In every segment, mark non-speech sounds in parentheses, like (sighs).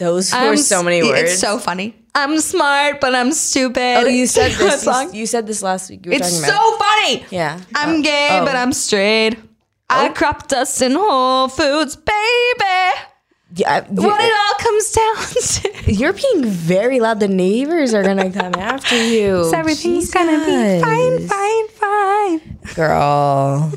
Those I'm were so many words. It's so funny. I'm smart, but I'm stupid. Oh, you said (laughs) this. song? You, you said this last week. It's so about. funny. Yeah. I'm Oh, gay, oh. but I'm straight. I oh. cropped us in Whole Foods, baby. Yeah, I- What it uh, all comes down to. You're being very loud. The neighbors are gonna come (laughs) after you. So everything's gonna be fine, fine, fine. girl,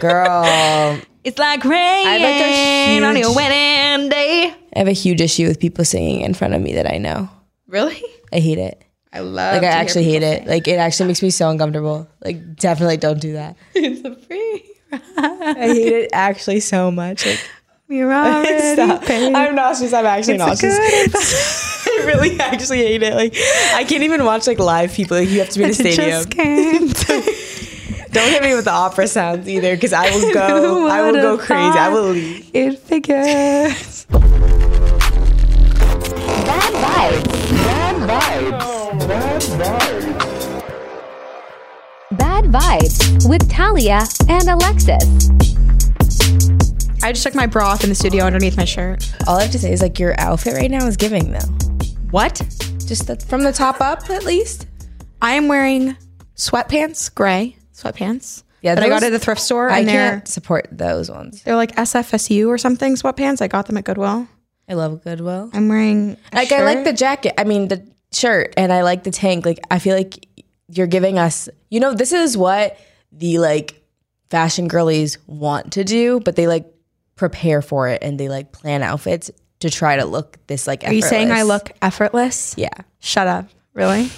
girl. (laughs) It's like rain like a on your wedding day. I have a huge issue with people singing in front of me that I know. Really? I hate it. I love. It. Like I actually hate it. Like it actually makes me so uncomfortable. Like definitely don't do that. (laughs) It's a free. ride. I hate it actually so much. Like, (laughs) You're already. (laughs) I'm nauseous. I'm actually It's nauseous. I really actually hate it. Like I can't even watch like live people. Like you have to be in a stadium. Just can't. Don't hit me with the opera sounds either, because I will go. (laughs) I will go crazy. I will leave. it figures. Bad vibes. Bad vibes. Bad vibes. Bad Vibes with Talia and Alexis. I just took my bra off in the studio underneath my shirt. All I have to say is like your outfit right now is giving though. What? Just the, from the top up, at least. I am wearing sweatpants, gray sweatpants. Yeah, that I got those- at the thrift store, I can't support those ones. they're like SFSU or something sweatpants. I got them at Goodwill. I love Goodwill. I'm wearing Like I like the jacket. I mean the shirt, and I like the tank. Like I feel like you're giving us. You know, this is what the like fashion girlies want to do, but they like prepare for it and they like plan outfits to try to look this like. Are you saying I look effortless? Yeah, Shut up. Really?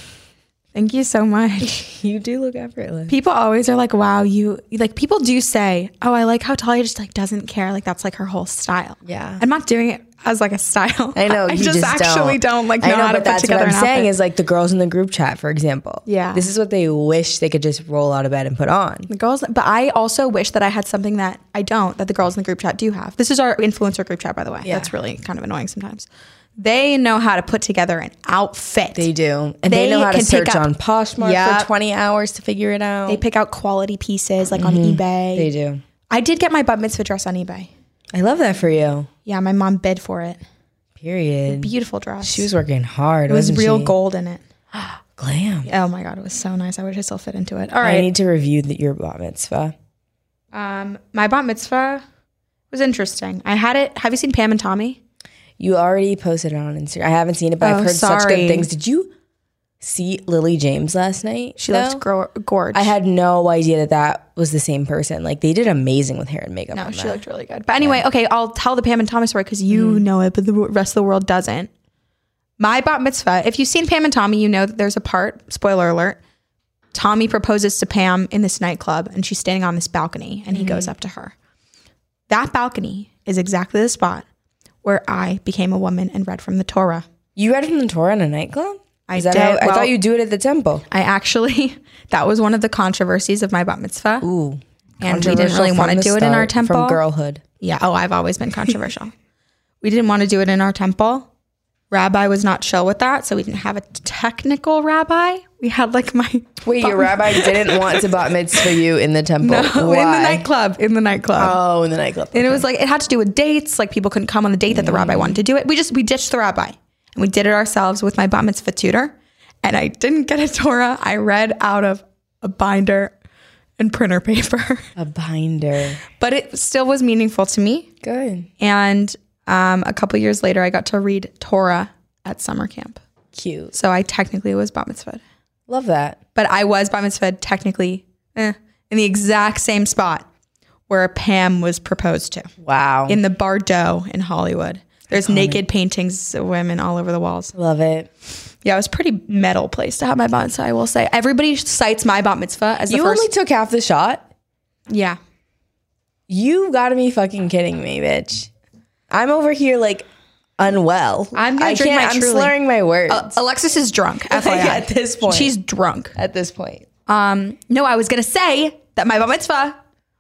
Thank you so much. (laughs) you do look effortless. People always are like, "Wow, you like." People do say, "Oh, I like how Talia just like doesn't care. Like that's like her whole style." Yeah. I'm not doing it as like a style. I know. (laughs) I you just, actually don't, like know know, how to put together what I'm an saying outfit. is like the girls in the group chat, for example. Yeah. this is what they wish they could just roll out of bed and put on. The girls, but I also wish that I had something that I don't, that the girls in the group chat do have. This is our influencer group chat, by the way. Yeah. That's really kind of annoying sometimes. They know how to put together an outfit. They do, and they, They know how to pick search up- on Poshmark Yep. for 20 hours to figure it out. They pick out quality pieces like on eBay. Mm-hmm. They do. I did get my bat mitzvah dress on eBay. I love that for you. Yeah, my mom bid for it. Period. Beautiful dress. She was working hard. it was real she? gold in it. (gasps) Glam. Oh my god, it was so nice. I wish I still fit into it. All I need to review the, your bat mitzvah. um, my bat mitzvah was interesting. I had it. Have you seen Pam and Tommy? You already posted it on Instagram. I haven't seen it, but Oh, I've heard such good things. Did you see Lily James last night? She though? gro- gorgeous. I had no idea that that was the same person. Like they did amazing with hair and makeup. No, she that. looked really good. But anyway, okay, I'll tell the Pam and Tommy story because you Mm-hmm. know it, but the rest of the world doesn't. My bat mitzvah, if you've seen Pam and Tommy, you know that there's a part, spoiler alert, Tommy proposes to Pam in this nightclub and she's standing on this balcony and he Mm-hmm. goes up to her. That balcony is exactly the spot where I became a woman and read from the Torah. You read from the Torah in a nightclub? I did. how, I thought you'd do it at the temple. I actually, (laughs) that was one of the controversies of my bat mitzvah. Ooh. And we didn't really want to do it in our temple. From girlhood. Yeah. Oh, I've always been controversial. (laughs) we didn't want to do it in our temple. Rabbi was not chill with that, so we didn't have a technical rabbi. We had like my Wait, your rabbi didn't want to bat mitzvah you in the temple. no, Why? in the nightclub. In the nightclub. Oh, in the nightclub. And it was like it had to do with dates. Like people couldn't come on the date that the rabbi mm. wanted to do it. We just we ditched the rabbi and we did it ourselves with my bat mitzvah tutor. And I didn't get a Torah. I read out of a binder and printer paper, a binder. but it still was meaningful to me. Good. And um, a couple years later, I got to read Torah at summer camp. Cute. So I technically was bat mitzvah, Love that. but I was bat mitzvah technically eh, in the exact same spot where Pam was proposed to Wow. in the Bardot in Hollywood. There's naked paintings of women all over the walls. Love it. Yeah, it was a pretty metal place to have my bat mitzvah. I will say. Everybody cites my bat mitzvah as the You first. only took half the shot. yeah, You gotta be fucking kidding me, bitch. I'm over here like unwell. I'm gonna I drink can't, my I'm Truly. slurring my words Uh, Alexis is drunk. FYI. (laughs) At this point. she's drunk. at this point. Um, no, I was gonna say that my bar mitzvah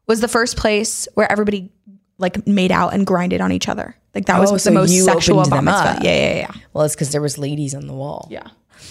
was the first place where everybody like made out and grinded on each other. Like that was Oh, the most you sexual bar mitzvah. Yeah, yeah, yeah, Well, it's because there was ladies on the wall. yeah.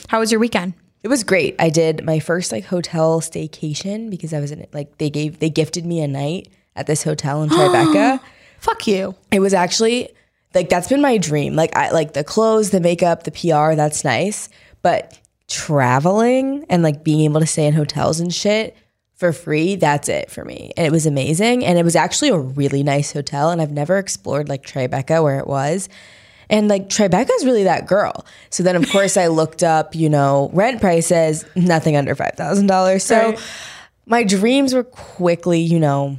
How was your weekend? It was great. I did my first like hotel staycation because I was in it. Like they gave they gifted me a night at this hotel in (gasps) Tribeca. Fuck you. it was actually like that's been my dream. Like I like the clothes, the makeup, the PR, that's nice. But traveling and like being able to stay in hotels and shit for free, that's it for me. And it was amazing. And it was actually a really nice hotel. And I've never explored like Tribeca where it was. And like Tribeca's really that girl. So then of course I looked up, you know, rent prices, nothing under five thousand dollars. So Right. my dreams were quickly, you know,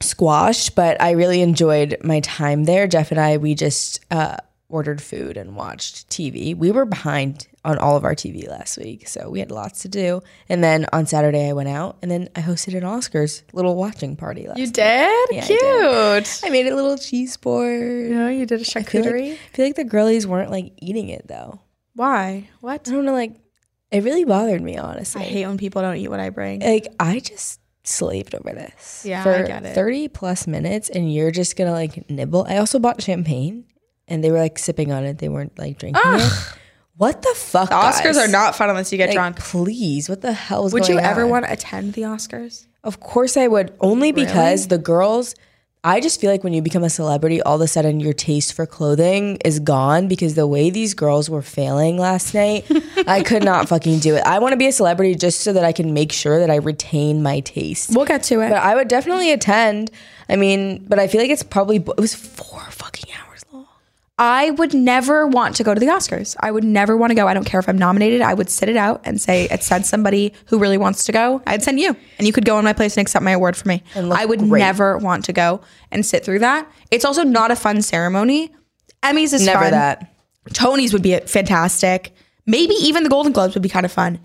squashed, but I really enjoyed my time there. Jeff and I, we just uh, ordered food and watched TV. We were behind on all of our TV last week, so we had lots to do. And then on Saturday, I went out and then I hosted an Oscars little watching party last night. did? Yeah, I did. I made a little cheese board. No, you did a I feel, like, charcuterie. I feel like the girlies weren't like eating it though. Why? What? I don't know, like it really bothered me honestly. I hate when people don't eat what I bring. like I just slaved over this. Yeah, for I get it. 30 plus minutes and you're just gonna like nibble. I also bought champagne and they were like sipping on it. They weren't like drinking it. What the fuck? The Oscars guys? are not fun unless you get like, drunk. Please, what the hell is Would you ever on? want to attend the Oscars? Of course I would. Only because the girls I just feel like when you become a celebrity, all of a sudden your taste for clothing is gone because the way these girls were failing last night, I could not fucking do it. I want to be a celebrity just so that I can make sure that I retain my taste. We'll get to it. But I would definitely attend. I mean, but I feel like it's probably it was four fucking hours. I would never want to go to the Oscars. I would never want to go. I don't care if I'm nominated. I would sit it out and say, I'd send somebody who really wants to go. I'd send you, and you could go in my place and accept my award for me. I would great. never want to go and sit through that. It's also not a fun ceremony. Emmys is Never fun. that. Tony's would be fantastic. Maybe even the Golden Globes would be kind of fun.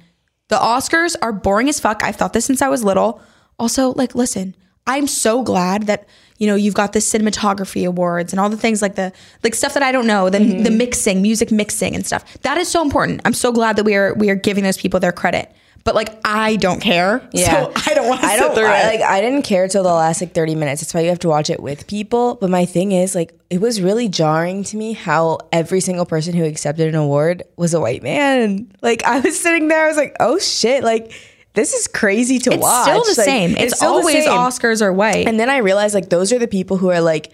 The Oscars are boring as fuck. I've thought this since I was little. Also, like, listen, I'm so glad that you know you've got the cinematography awards and all the things like the like stuff that I don't know, the Mm-hmm. the mixing, music mixing and stuff. That is so important. I'm so glad that we are we are giving those people their credit. But like, I don't care. Yeah. So I don't want to I sit don't through I, it. like I didn't care till the last like 30 minutes. That's why you have to watch it with people. But my thing is like it was really jarring to me how every single person who accepted an award was a white man. Like I was sitting there, I was like, oh shit, like this is crazy to watch. it's watch. still the Like, same. It's, the always same. Oscars are white. And then I realized like those are the people who are like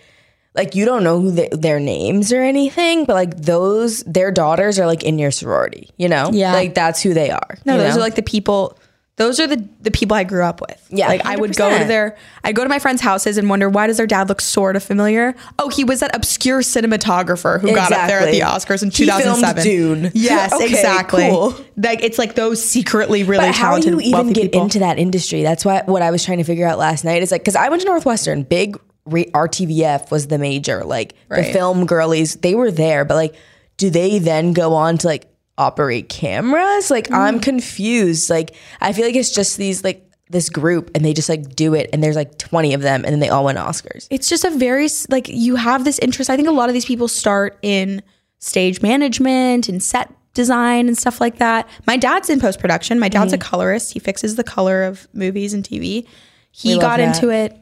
like you don't know who they, their names or anything, but like those their daughters are like in your sorority, you know? Yeah. Like that's who they are. No, those know? are like the people. Those are the the people I grew up with. Yeah, like I would go to their, I'd go to my friends' houses and wonder why does their dad look sort of familiar? Oh, he was that obscure cinematographer who got up there at the Oscars in 2007. Dune. Yes, Okay, exactly. cool. Like it's like those secretly really But how do talented, you even get people. into that industry? That's why what I was trying to figure out last night is like because I went to Northwestern, big re- RTVF was the major, like the film girlies, they were there, but like, do they then go on to like operate cameras? Like, I'm Mm. confused. Like, I feel like it's just these like this group, and they just like do it, and there's like 20 of them, and then they all win Oscars. it's just a very like you have this interest. I think a lot of these people start in stage management and set design and stuff like that. My dad's in post production. My dad's a colorist. He fixes the color of movies and TV. He got that. into it.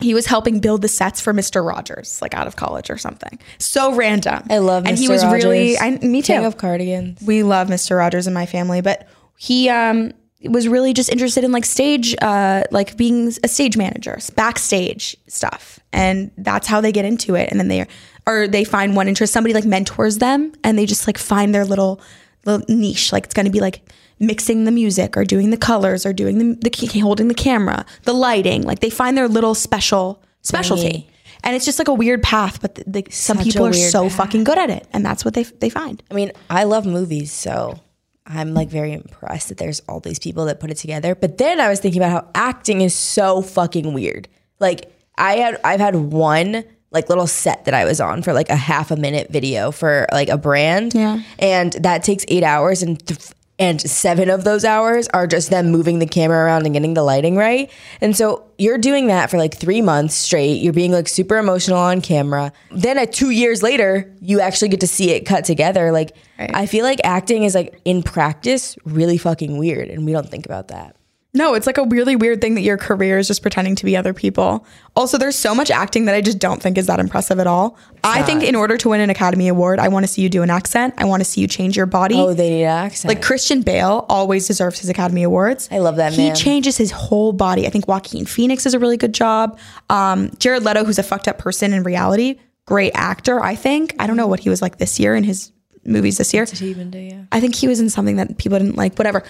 He was helping build the sets for Mr. Rogers, like out of college or something. So random. I love, Mr. And Mr. he was really, I, me too. King of cardigans. we love Mr. Rogers in my family, but he um was really just interested in like stage uh like being a stage manager, backstage stuff. And that's how they get into it. And then they or they find one interest, somebody like mentors them and they just like find their little little niche. Like it's gonna be like mixing the music or doing the colors or doing the, the holding the camera, the lighting. Like they find their little special specialty. And it's just like a weird path, but the, the, some people are so path. fucking good at it, and that's what they they find. I mean, I love movies, so I'm like very impressed that there's all these people that put it together. But then I was thinking about how acting is so fucking weird. Like I had I've had one like little set that I was on for like a half a minute video for like a brand. Yeah. And that takes 8 hours and th- and seven of those hours are just them moving the camera around and getting the lighting right. And so you're doing that for like three months straight. You're being like super emotional on camera. Then at two years later, you actually get to see it cut together. Like I feel like acting is like in practice really fucking weird, and we don't think about that. No, it's like a really weird thing that your career is just pretending to be other people. Also, there's so much acting that I just don't think is that impressive at all. I think in order to win an Academy Award, I want to see you do an accent. I want to see you change your body. Oh, they need an accent. like Christian Bale always deserves his Academy Awards. I love that He man. He changes his whole body. I think Joaquin Phoenix does a really good job. Um, Jared Leto, who's a fucked up person in reality, great actor. I think. I don't know what he was like this year in his movies this year. What did he even do? Yeah. I think he was in something that people didn't like. Whatever.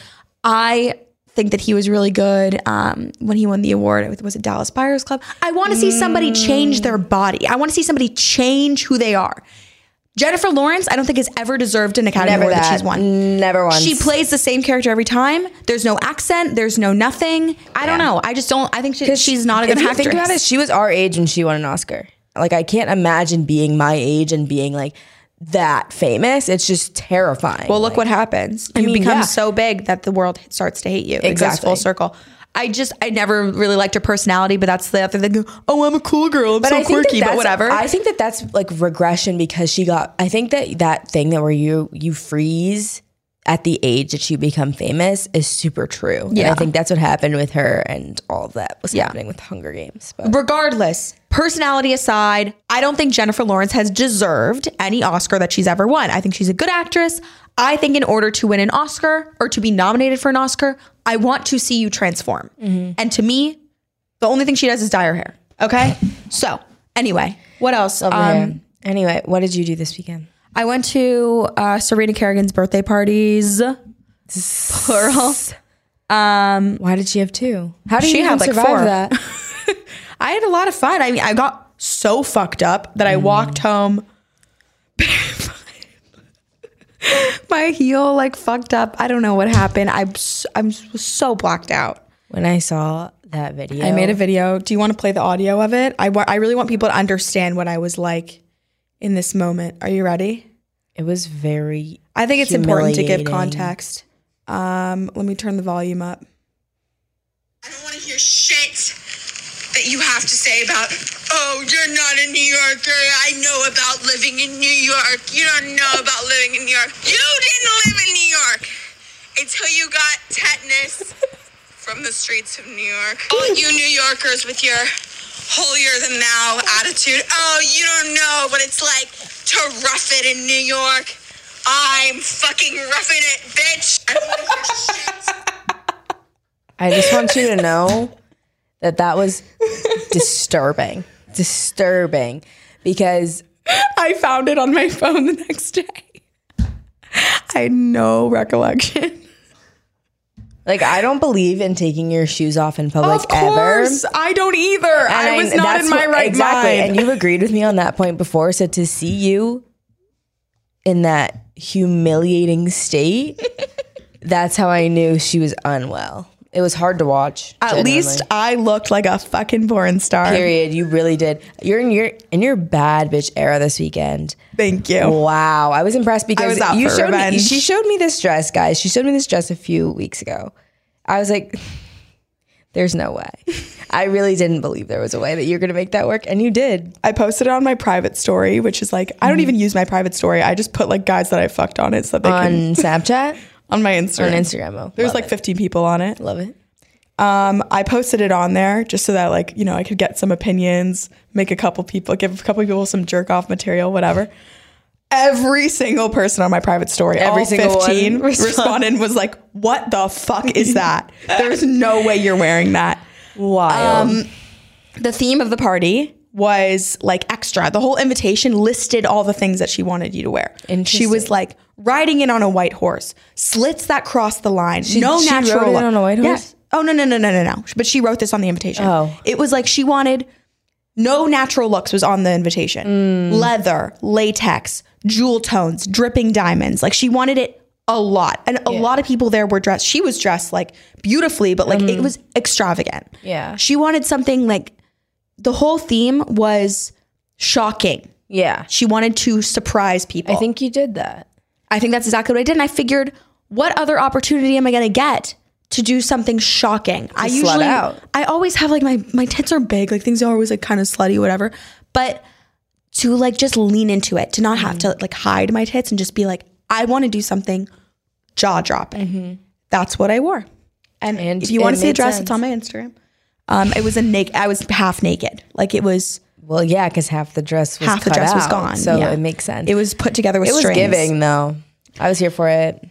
I think that he was really good um, when he won the award. It Was it Dallas Buyers Club? I want to see somebody change their body. I want to see somebody change who they are. Jennifer Lawrence, I don't think has ever deserved an Academy Never Award that. that. she's won. Never once. She plays the same character every time. There's no accent. There's no nothing. I don't know. I just don't. I think she, she's not a good if you actress. think about it, she was our age when she won an Oscar. Like I can't imagine being my age and being like that famous. It's just terrifying. Well, look what happens. You mean, become yeah. so big that the world starts to hate you. It goes Exactly. full circle. I just, I never really liked her personality, but that's the other thing. Oh, I'm a cool girl. I'm so I think that quirky, but whatever. I think that that's like regression because she got. I think that that thing that where you you freeze at the age that you become famous is super true. And Yeah. I think that's what happened with her and all that was happening with Hunger Games. But Regardless, personality aside, I don't think Jennifer Lawrence has deserved any Oscar that she's ever won. I think she's a good actress. I think in order to win an Oscar or to be nominated for an Oscar, I want to see you transform. And to me, the only thing she does is dye her hair. Okay? So, anyway, what else? Um, anyway, what did you do this weekend? I went to uh, Serena Kerrigan's birthday parties. Plural. Why did she have two? How did She you had, even like, survive four. that? (laughs) I had a lot of fun. I mean, I got so fucked up that I walked home. (laughs) My heel like fucked up. I don't know what happened. I'm s- I'm so blacked out. When I saw that video, I made a video. Do you want to play the audio of it? I wa- I really want people to understand what I was like in this moment. Are you ready? It was very. I think it's important to give context. Um, let me turn the volume up. I don't want to hear shit that you have to say about, oh, you're not a New Yorker. I know about living in New York. You don't know about living in New York. You didn't live in New York until you got tetanus (laughs) from the streets of New York. All you New Yorkers with your holier than thou attitude. Oh, you don't know what it's like to rough it in New York. I'm fucking roughing it, bitch. I don't want to hear shit. I just want you to know that that was disturbing, disturbing, because I found it on my phone the next day. I had no recollection. Like I don't believe in taking your shoes off in public of course, ever. I don't either. I And was not in my what- right exactly. mind. And you've agreed with me on that point before. So to see you in that humiliating state, (laughs) that's how I knew she was unwell. It was hard to watch. At genuinely. least I looked like a fucking porn star. period. You really did. You're in your in your bad bitch era this weekend. Thank you. Wow, I was impressed because was out you for showed me. She showed me this dress, guys. She showed me this dress a few weeks ago. I was like, (laughs) "There's no way." I really didn't believe there was a way that you're going to make that work, and you did. I posted it on my private story, which is like I don't mm-hmm. even use my private story. I just put like guys that I fucked on it so they On can Snapchat, (laughs) on my Instagram. on Instagram. Oh, There's like it. 15 people on it. love it. Um, I posted it on there just so that like you know I could get some opinions, make a couple people, give a couple people some jerk off material, whatever. Every single person on my private story, Every all single 15 (laughs) respond- responded was like, "What the fuck is that? There's no way you're wearing that." (laughs) Wild. Um, the theme of the party was like extra. The whole invitation listed all the things that she wanted you to wear. She was like riding in on a white horse, slits that cross the line, no she natural rode look. on a white horse? Yes. Oh no no no no no no! But she wrote this on the invitation. Oh. it was like she wanted no natural looks was on the invitation. Mm. Leather, latex, jewel tones, dripping diamonds. Like she wanted it a lot, and a lot of people there were dressed. She was dressed like beautifully, but like it was extravagant. Mm. Yeah. she wanted something like the whole theme was shocking. yeah, She wanted to surprise people. I think you did that. I think that's exactly what I did. And I figured, what other opportunity am I going to get to do something shocking? I slut usually, out. I always have like my my tits are big, like things are always like kind of slutty, whatever. But to like just lean into it, to not have to mm-hmm. like hide my tits and just be like, I want to do something jaw dropping. Mm-hmm. That's what I wore. And, And if you want to see a made dress, sense. it's on my Instagram. Um, it was a naked. I was half naked. Like it was Well, yeah, because half the dress was half the dress was gone. so yeah. it makes sense. It was put together with it was strings. giving though. I was here for it.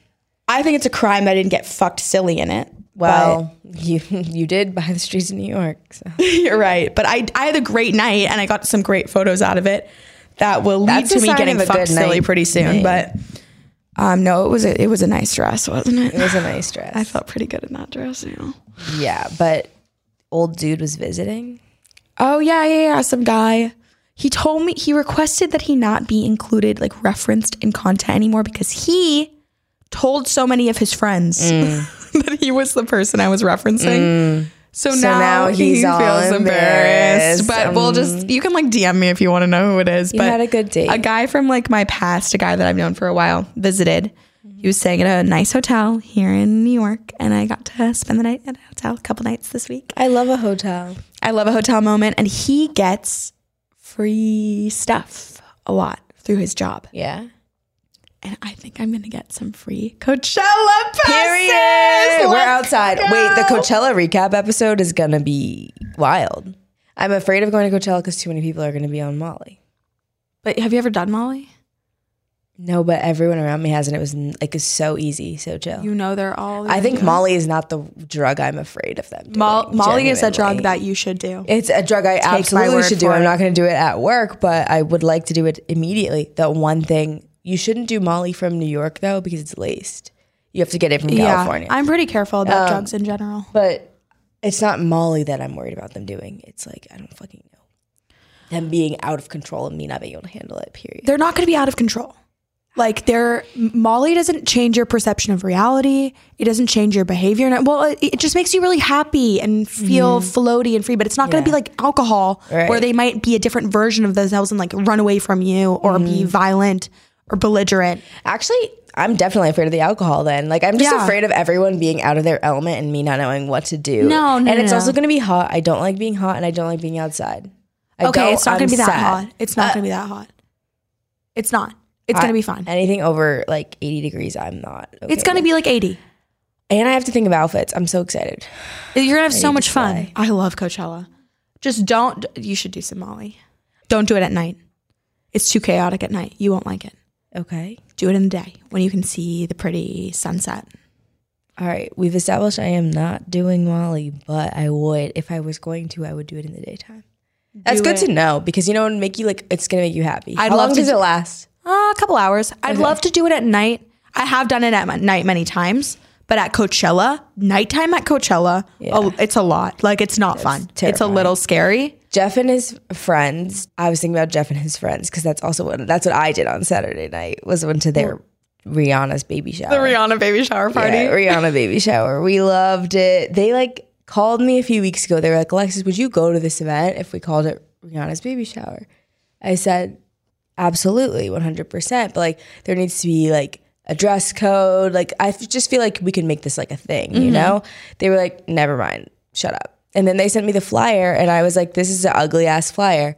I think it's a crime that I didn't get fucked silly in it. Well, (laughs) you you did by the streets of New York. So. (laughs) You're right. But I I had a great night and I got some great photos out of it that will lead That's to me getting fucked silly night. pretty soon. Yeah. But um, no, it was a it was a nice dress, wasn't it? It was a nice dress. (laughs) I felt pretty good in that dress. You know. yeah, but old dude was visiting. Oh yeah, yeah, yeah. Some guy. He told me he requested that he not be included, like referenced in content anymore because he told so many of his friends mm. (laughs) that he was the person I was referencing. Mm. So, now, now he feels embarrassed. embarrassed. But we'll um, just you can like DM me if you want to know who it is. You but had a good date. A guy from like my past, a guy that I've known for a while, visited. He was staying at a nice hotel here in New York, and I got to spend the night at a hotel a couple nights this week. I love a hotel. I love a hotel moment, and he gets free stuff a lot through his job. Yeah. And I think I'm gonna get some free Coachella passes. Period. We're outside. Wait, the. Coachella recap episode is gonna be wild. I'm afraid of going to Coachella because too many people are gonna be on Molly. But have you ever done Molly? No, but everyone around me has, and it was like it's so easy, so chill. You know they're all. I think Molly is not the drug I'm afraid of them. Doing, Molly is a drug that you should do. It's a drug I my absolutely should do. I'm it. not going to do it at work, but I would like to do it immediately. The one thing you shouldn't do Molly from New York though because it's laced. You have to get it from California. I'm pretty careful about um, drugs in general. but it's not Molly that I'm worried about them doing. It's like I don't fucking know them being out of control and me not being able to handle it. Period. They're not going to be out of control. Like they're Molly doesn't change your perception of reality. It doesn't change your behavior. And well, it, it just makes you really happy and feel floaty and free. But it's not going to be like alcohol, where they might be a different version of themselves and like run away from you or be violent or belligerent. Actually, I'm definitely afraid of the alcohol. Then, like, I'm just Yeah. afraid of everyone being out of their element and me not knowing what to do. No, no, and it's no, also going to be hot. I don't like being hot, and I don't like being outside. I okay, it's not I'm to be that sad. hot. It's not Uh, going to be that hot. It's not. It's going to be fine. Anything over like 80 degrees, I'm not. Okay It's going to with. be like 80. And I have to think of outfits. I'm so excited. You're gonna have so much fun. I love Coachella. Just don't. You should do some Molly. Don't do it at night. It's too chaotic at night. You won't like it. Okay. Do it in the day when you can see the pretty sunset. All right. We've established I am not doing Molly, but I would. If I was going to, I would do it in the daytime. That's Do good it. to know because you know, make you like, it's going to make you happy. I'd How love long to does do- it last? Uh, a couple hours. I'd love to do it at night. I have done it at night many times, but at Coachella, nighttime at Coachella, oh, it's a lot. Like it's not fun. It's a little scary. Jeff and his friends. I was thinking about Jeff and his friends because that's also what that's what I did on Saturday night. Was went to their Rihanna's baby shower. The Rihanna baby shower Yeah, Rihanna baby shower. We loved it. They like called me a few weeks ago. They were like, Alexis, would you go to this event if we called it Rihanna's baby shower? I said, absolutely, 100%. But like, there needs to be like a dress code. Like, I f- just feel like we can make this like a thing, you mm-hmm. know? They were like, never mind, shut up. And then they sent me the flyer, and I was like, this is an ugly ass flyer.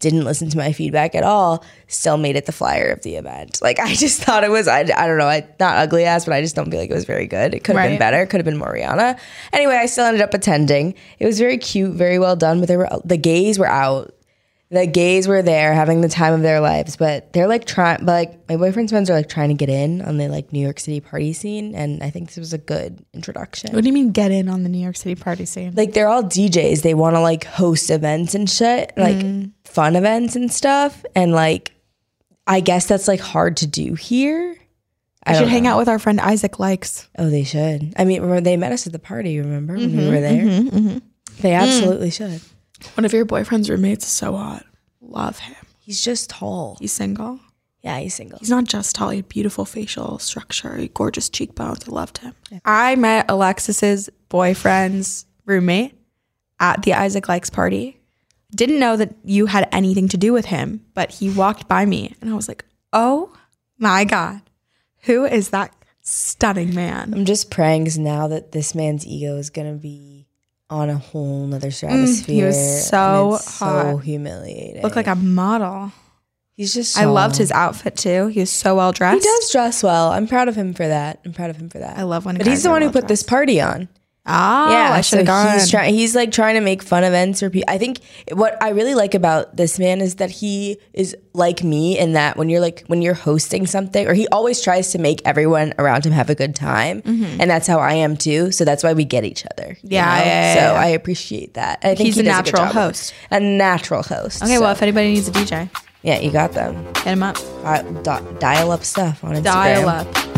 Didn't listen to my feedback at all. Still made it the flyer of the event. Like (laughs) I just thought it was. I, I don't know. I not ugly ass, but I just don't feel like it was very good. It could have been Right. better. Could have been more Rihanna. Anyway, I still ended up attending. It was very cute, very well done. But they were the gays were out. The gays were there having the time of their lives, but they're like trying. But like my boyfriend's friends are like trying to get in on the like New York City party scene, and I think this was a good introduction What do you mean get in on the New York City party scene? like they're all DJs. They want to like host events and shit, like Mm-hmm. fun events and stuff. And like, I guess that's like hard to do here. I should don't hang know. out with our friend Isaac Likes. Oh, they should. I mean, they met us at the party. Remember when Mm-hmm, we were there? They absolutely should. One of your boyfriend's roommates is so hot. Love him. He's just tall. He's single. Yeah, he's single. He's not just tall. He had beautiful facial structure, gorgeous cheekbones. I loved him. I met Alexis's boyfriend's roommate at the Isaac Likes party. Didn't know that you had anything to do with him, but he walked by me and I was like, oh my God, who is that stunning man. I'm just praying 'cause now that this man's ego is gonna be on a whole nother mm, stratosphere. He was so it's so hot. humiliating. Looked like a model. he's just. I loved his outfit too. He was so well dressed. He does dress well. I'm proud of him for that. I'm proud of him for that. I love when But he's the one who well put this party on. Oh, yeah, I should have so gone. He's trying. He's like trying to make fun events for people. I think what I really like about this man is that he is like me in that when you're like when you're hosting something, or he always tries to make everyone around him have a good time, and that's how I am too. So that's why we get each other. you Mm-hmm. Yeah, yeah, yeah, So. I appreciate that. I think He's he a natural it. host. A natural host. okay, so, well, if anybody needs a DJ, yeah, you got them. hit him up. Di- dial up stuff on Instagram. Dial up.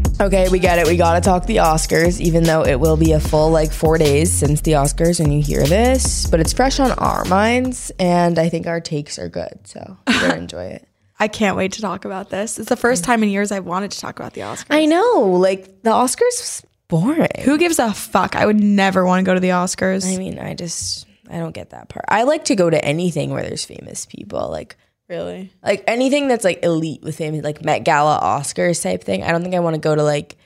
Okay, we get it. We gotta talk the Oscars, even though it will be a full like four days since the Oscars when you hear this. But it's fresh on our minds, and I think our takes are good. So we're gonna (laughs) enjoy it. I can't wait to talk about this. It's the first time in years I've wanted to talk about the Oscars. I know, like the Oscars was boring. Who gives a fuck? I would never want to go to the Oscars. I mean, I just I don't get that part. I like to go to anything where there's famous people, like really? like anything that's like elite with famous, like Met Gala, Oscars type thing. I don't think I want to go to like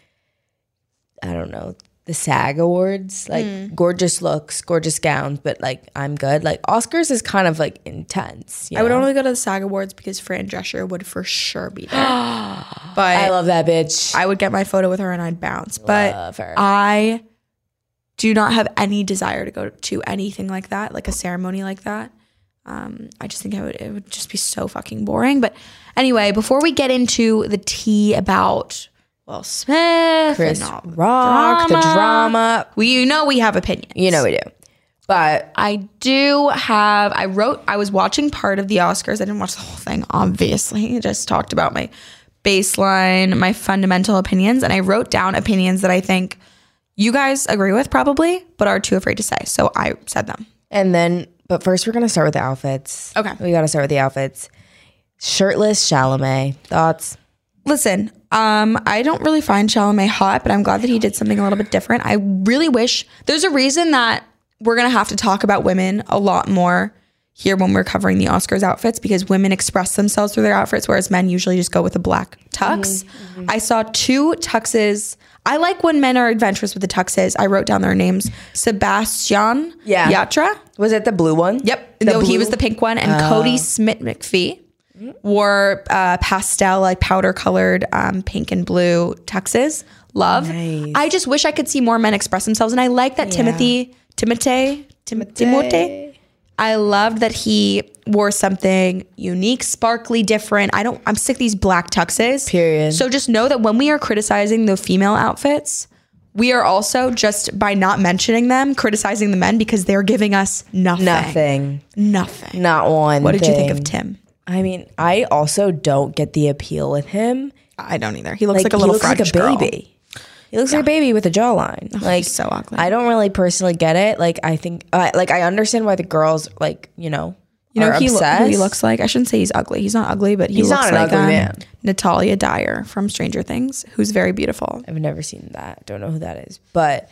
I don't know the SAG Awards, like hmm. gorgeous looks, gorgeous gowns, but like I'm good. Like Oscars is kind of like intense. you I would know? only go to the SAG Awards because Fran Drescher would for sure be there. (gasps) but I love that bitch. I would get my photo with her and I'd bounce. But her. I do not have any desire to go to anything like that, like a ceremony like that. Um, I just think I would it would just be so fucking boring. But anyway, before we get into the tea about Will Smith, Chris and all the Rock, the drama. we you know we have opinions. you know we do, but I do have. I wrote. I was watching part of the Oscars. I didn't watch the whole thing. Obviously, I just talked about my baseline, my fundamental opinions, and I wrote down opinions that I think you guys agree with probably, but are too afraid to say. So I said them. and then but first we're gonna start with the outfits. Okay. we gotta start with the outfits. Shirtless Chalamet thoughts. Listen, um, I don't really find Chalamet hot, but I'm glad that he did something a little bit different. I really wish there's a reason that we're gonna have to talk about women a lot more here when we're covering the Oscars outfits because women express themselves through their outfits, whereas men usually just go with a black tux. I saw two tuxes. I like when men are adventurous with the tuxes. I wrote down their names: Sebastian Yeah. Yatra. Was it the blue one? Yep. The no, he was the pink one. And Kodi Smit-McPhee wore uh, pastel, like powder colored um, pink and blue tuxes. Love. Nice. I just wish I could see more men express themselves. And I like that Timothy, Timothy, Tim- Timothy. I loved that he wore something unique, sparkly, different. I don't, I'm sick of these black tuxes. Period. So just know that when we are criticizing the female outfits, we are also just by not mentioning them, criticizing the men because they're giving us nothing. Nothing. Nothing. Not one. What did you think of. Tim? I mean, I also don't get the appeal with him. I don't either. He looks like, a he little looks like a French girl. He looks like a baby with a jawline. like he's so ugly. I don't really personally get it. Like I think, uh, like I understand why the girls like you know, You know he lo- who he looks like. I shouldn't say he's ugly. He's not ugly, but he He's looks not an like ugly um, man. Natalia Dyer from Stranger Things, who's very beautiful. I've never seen that. Don't know who that is. But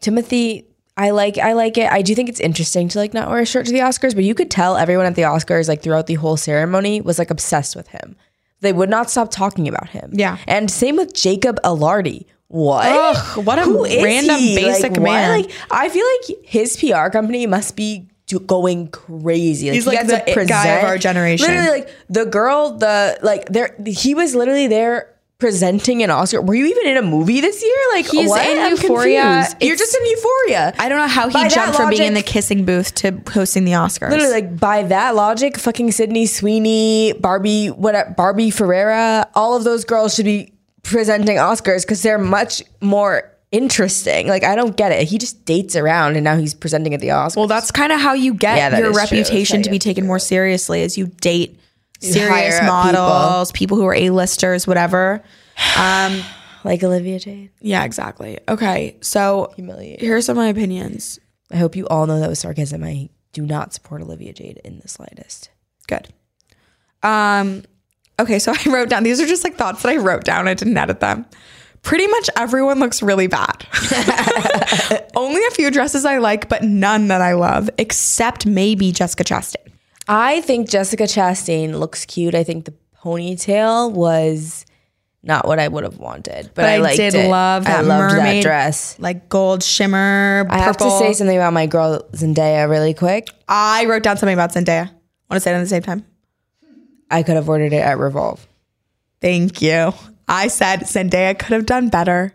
Timothy, I like I like it. I do think it's interesting to like not wear a shirt to the Oscars, but you could tell everyone at the Oscars, like throughout the whole ceremony, was like obsessed with him. They would not stop talking about him. Yeah. And same with Jacob Alardi. What? Ugh, what a Who is random he? basic Like, man. Like, I feel like his PR company must be do- going crazy. He's he like the it guy of our generation. Literally, like the girl, the like there. He was literally there presenting an Oscar. Were you even in a movie this year? Like He's what? in I'm Euphoria. confused. You're just in Euphoria. I don't know how he By jumped from being in the kissing booth to hosting the Oscars. Literally, like by that logic, fucking Sydney Sweeney, Barbie, what, Barbie Ferreira, all of those girls should be presenting Oscars because they're much more interesting. Like I don't get it. He just dates around and now he's presenting at the Oscars. Well, that's kind of how you get Yeah, your reputation to be taken more seriously as you date serious models, people. who are A-listers, whatever. Um, (sighs) like Olivia Jade. yeah, exactly. Okay, so Humiliating. here's some of my opinions. I hope you all know that was sarcasm. I do not support Olivia Jade in the slightest. Good. Um, okay, so (laughs) I wrote down these are just like thoughts that I wrote down. I didn't edit them. Pretty much everyone looks really bad. (laughs) Only a few dresses I like, but none that I love, except maybe Jessica Chastain. I think Jessica Chastain looks cute. I think the ponytail was not what I would have wanted, but, But I, I liked did it. love I that loved mermaid- that dress. Like gold shimmer, I have to say something about my girl Zendaya really quick. I wrote down something about Zendaya. Want to say it at the same time? I could have ordered it at Revolve. Thank you. I said Zendaya could have done better,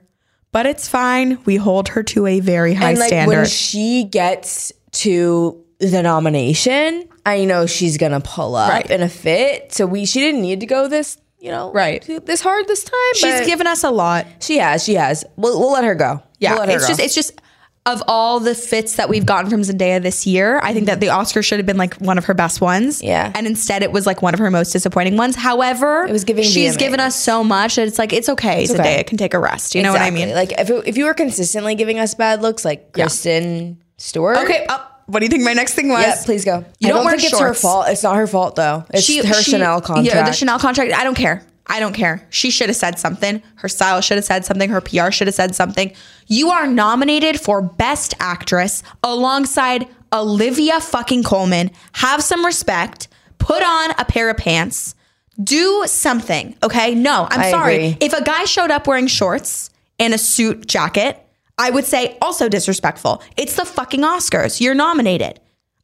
but it's fine. We hold her to a very high and like standard. when she gets to the nomination, I know she's gonna pull up Right. in a fit. So we she didn't need to go this, you know, Right. this hard this time. She's given us a lot. she has, she has. We'll, we'll let her go. Yeah, we'll let her it's go. just it's just of all the fits that we've gotten from Zendaya this year, I think that the Oscar should have been like one of her best ones. Yeah. and instead it was like one of her most disappointing ones. However, It was giving she's VMAs. given us so much that it's like it's okay. okay. Zendaya can take a rest. You know what I mean? Like if it, if you were consistently giving us bad looks, like Kristen Stewart. okay. Uh, what do you think my next thing was? Yeah, please go. You don't don't wear think it's her fault. It's not her fault though. It's her she- Chanel contract. Yeah, the Chanel contract. I don't care. I don't care. She should have said something. Her style should have said something. Her PR should have said something. You are nominated for Best Actress alongside Olivia fucking Colman. Have some respect. Put on a pair of pants. Do something. Okay. No, I'm I sorry. agree. If a guy showed up wearing shorts and a suit jacket, I would say also disrespectful. It's the fucking Oscars. You're nominated.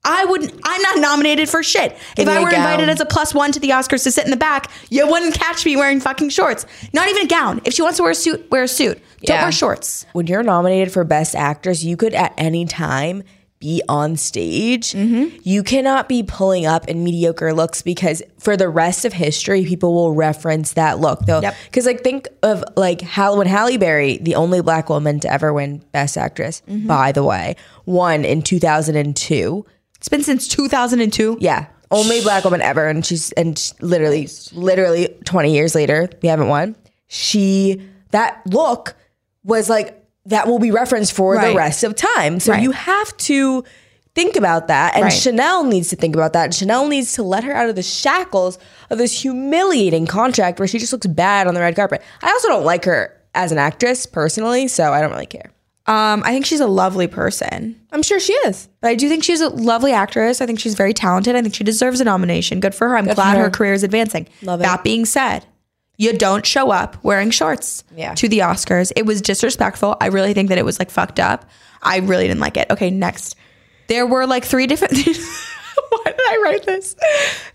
I wouldn't. I'm not nominated for shit. if I were invited as a plus one to the Oscars to sit in the back, you wouldn't catch me wearing fucking shorts. Not even a gown. If she wants to wear a suit, wear a suit. Don't Yeah. wear shorts. when you're nominated for best actress, you could at any time be on stage. Mm-hmm. You cannot be pulling up in mediocre looks because for the rest of history, people will reference that look. Though, Yep. because like think of like Hal when Halle Berry, the only black woman to ever win Best Actress, Mm-hmm. by the way, won in 2002. It's been since 2002. Yeah. Only black woman ever. And she's, and sh- literally, literally 20 years later, we haven't won. She, that look was like, that will be referenced for Right. the rest of time. So Right. you have to think about that. And Right. Chanel needs to think about that. And Chanel needs to let her out of the shackles of this humiliating contract where she just looks bad on the red carpet. I also don't like her as an actress personally, so I don't really care. Um, I think she's a lovely person. I'm sure she is. But I do think she's a lovely actress. I think she's very talented. I think she deserves a nomination. Good for her. I'm glad her. her. career is advancing. Love it. That being said, you don't show up wearing shorts Yeah. to the Oscars. It was disrespectful. I really think that it was like fucked up. I really didn't like it. Okay, next. There were like three different (laughs) (laughs) (laughs) Why did I write this?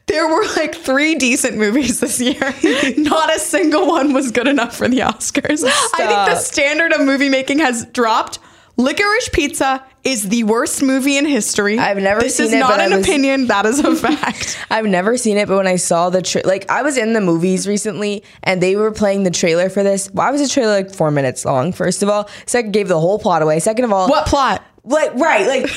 There were like three decent movies this year. (laughs) Not a single one was good enough for the Oscars. I think the standard of movie making has dropped. Licorice Pizza is the worst movie in history. I've never this seen is it, not but I an was- opinion. That is a fact. (laughs) I've never seen it, but when I saw the tra- like, I was in the movies recently, and they were playing the trailer for this. Why was the trailer like four minutes long? First of all, second gave the whole plot away. Second of all, what plot? Like right, like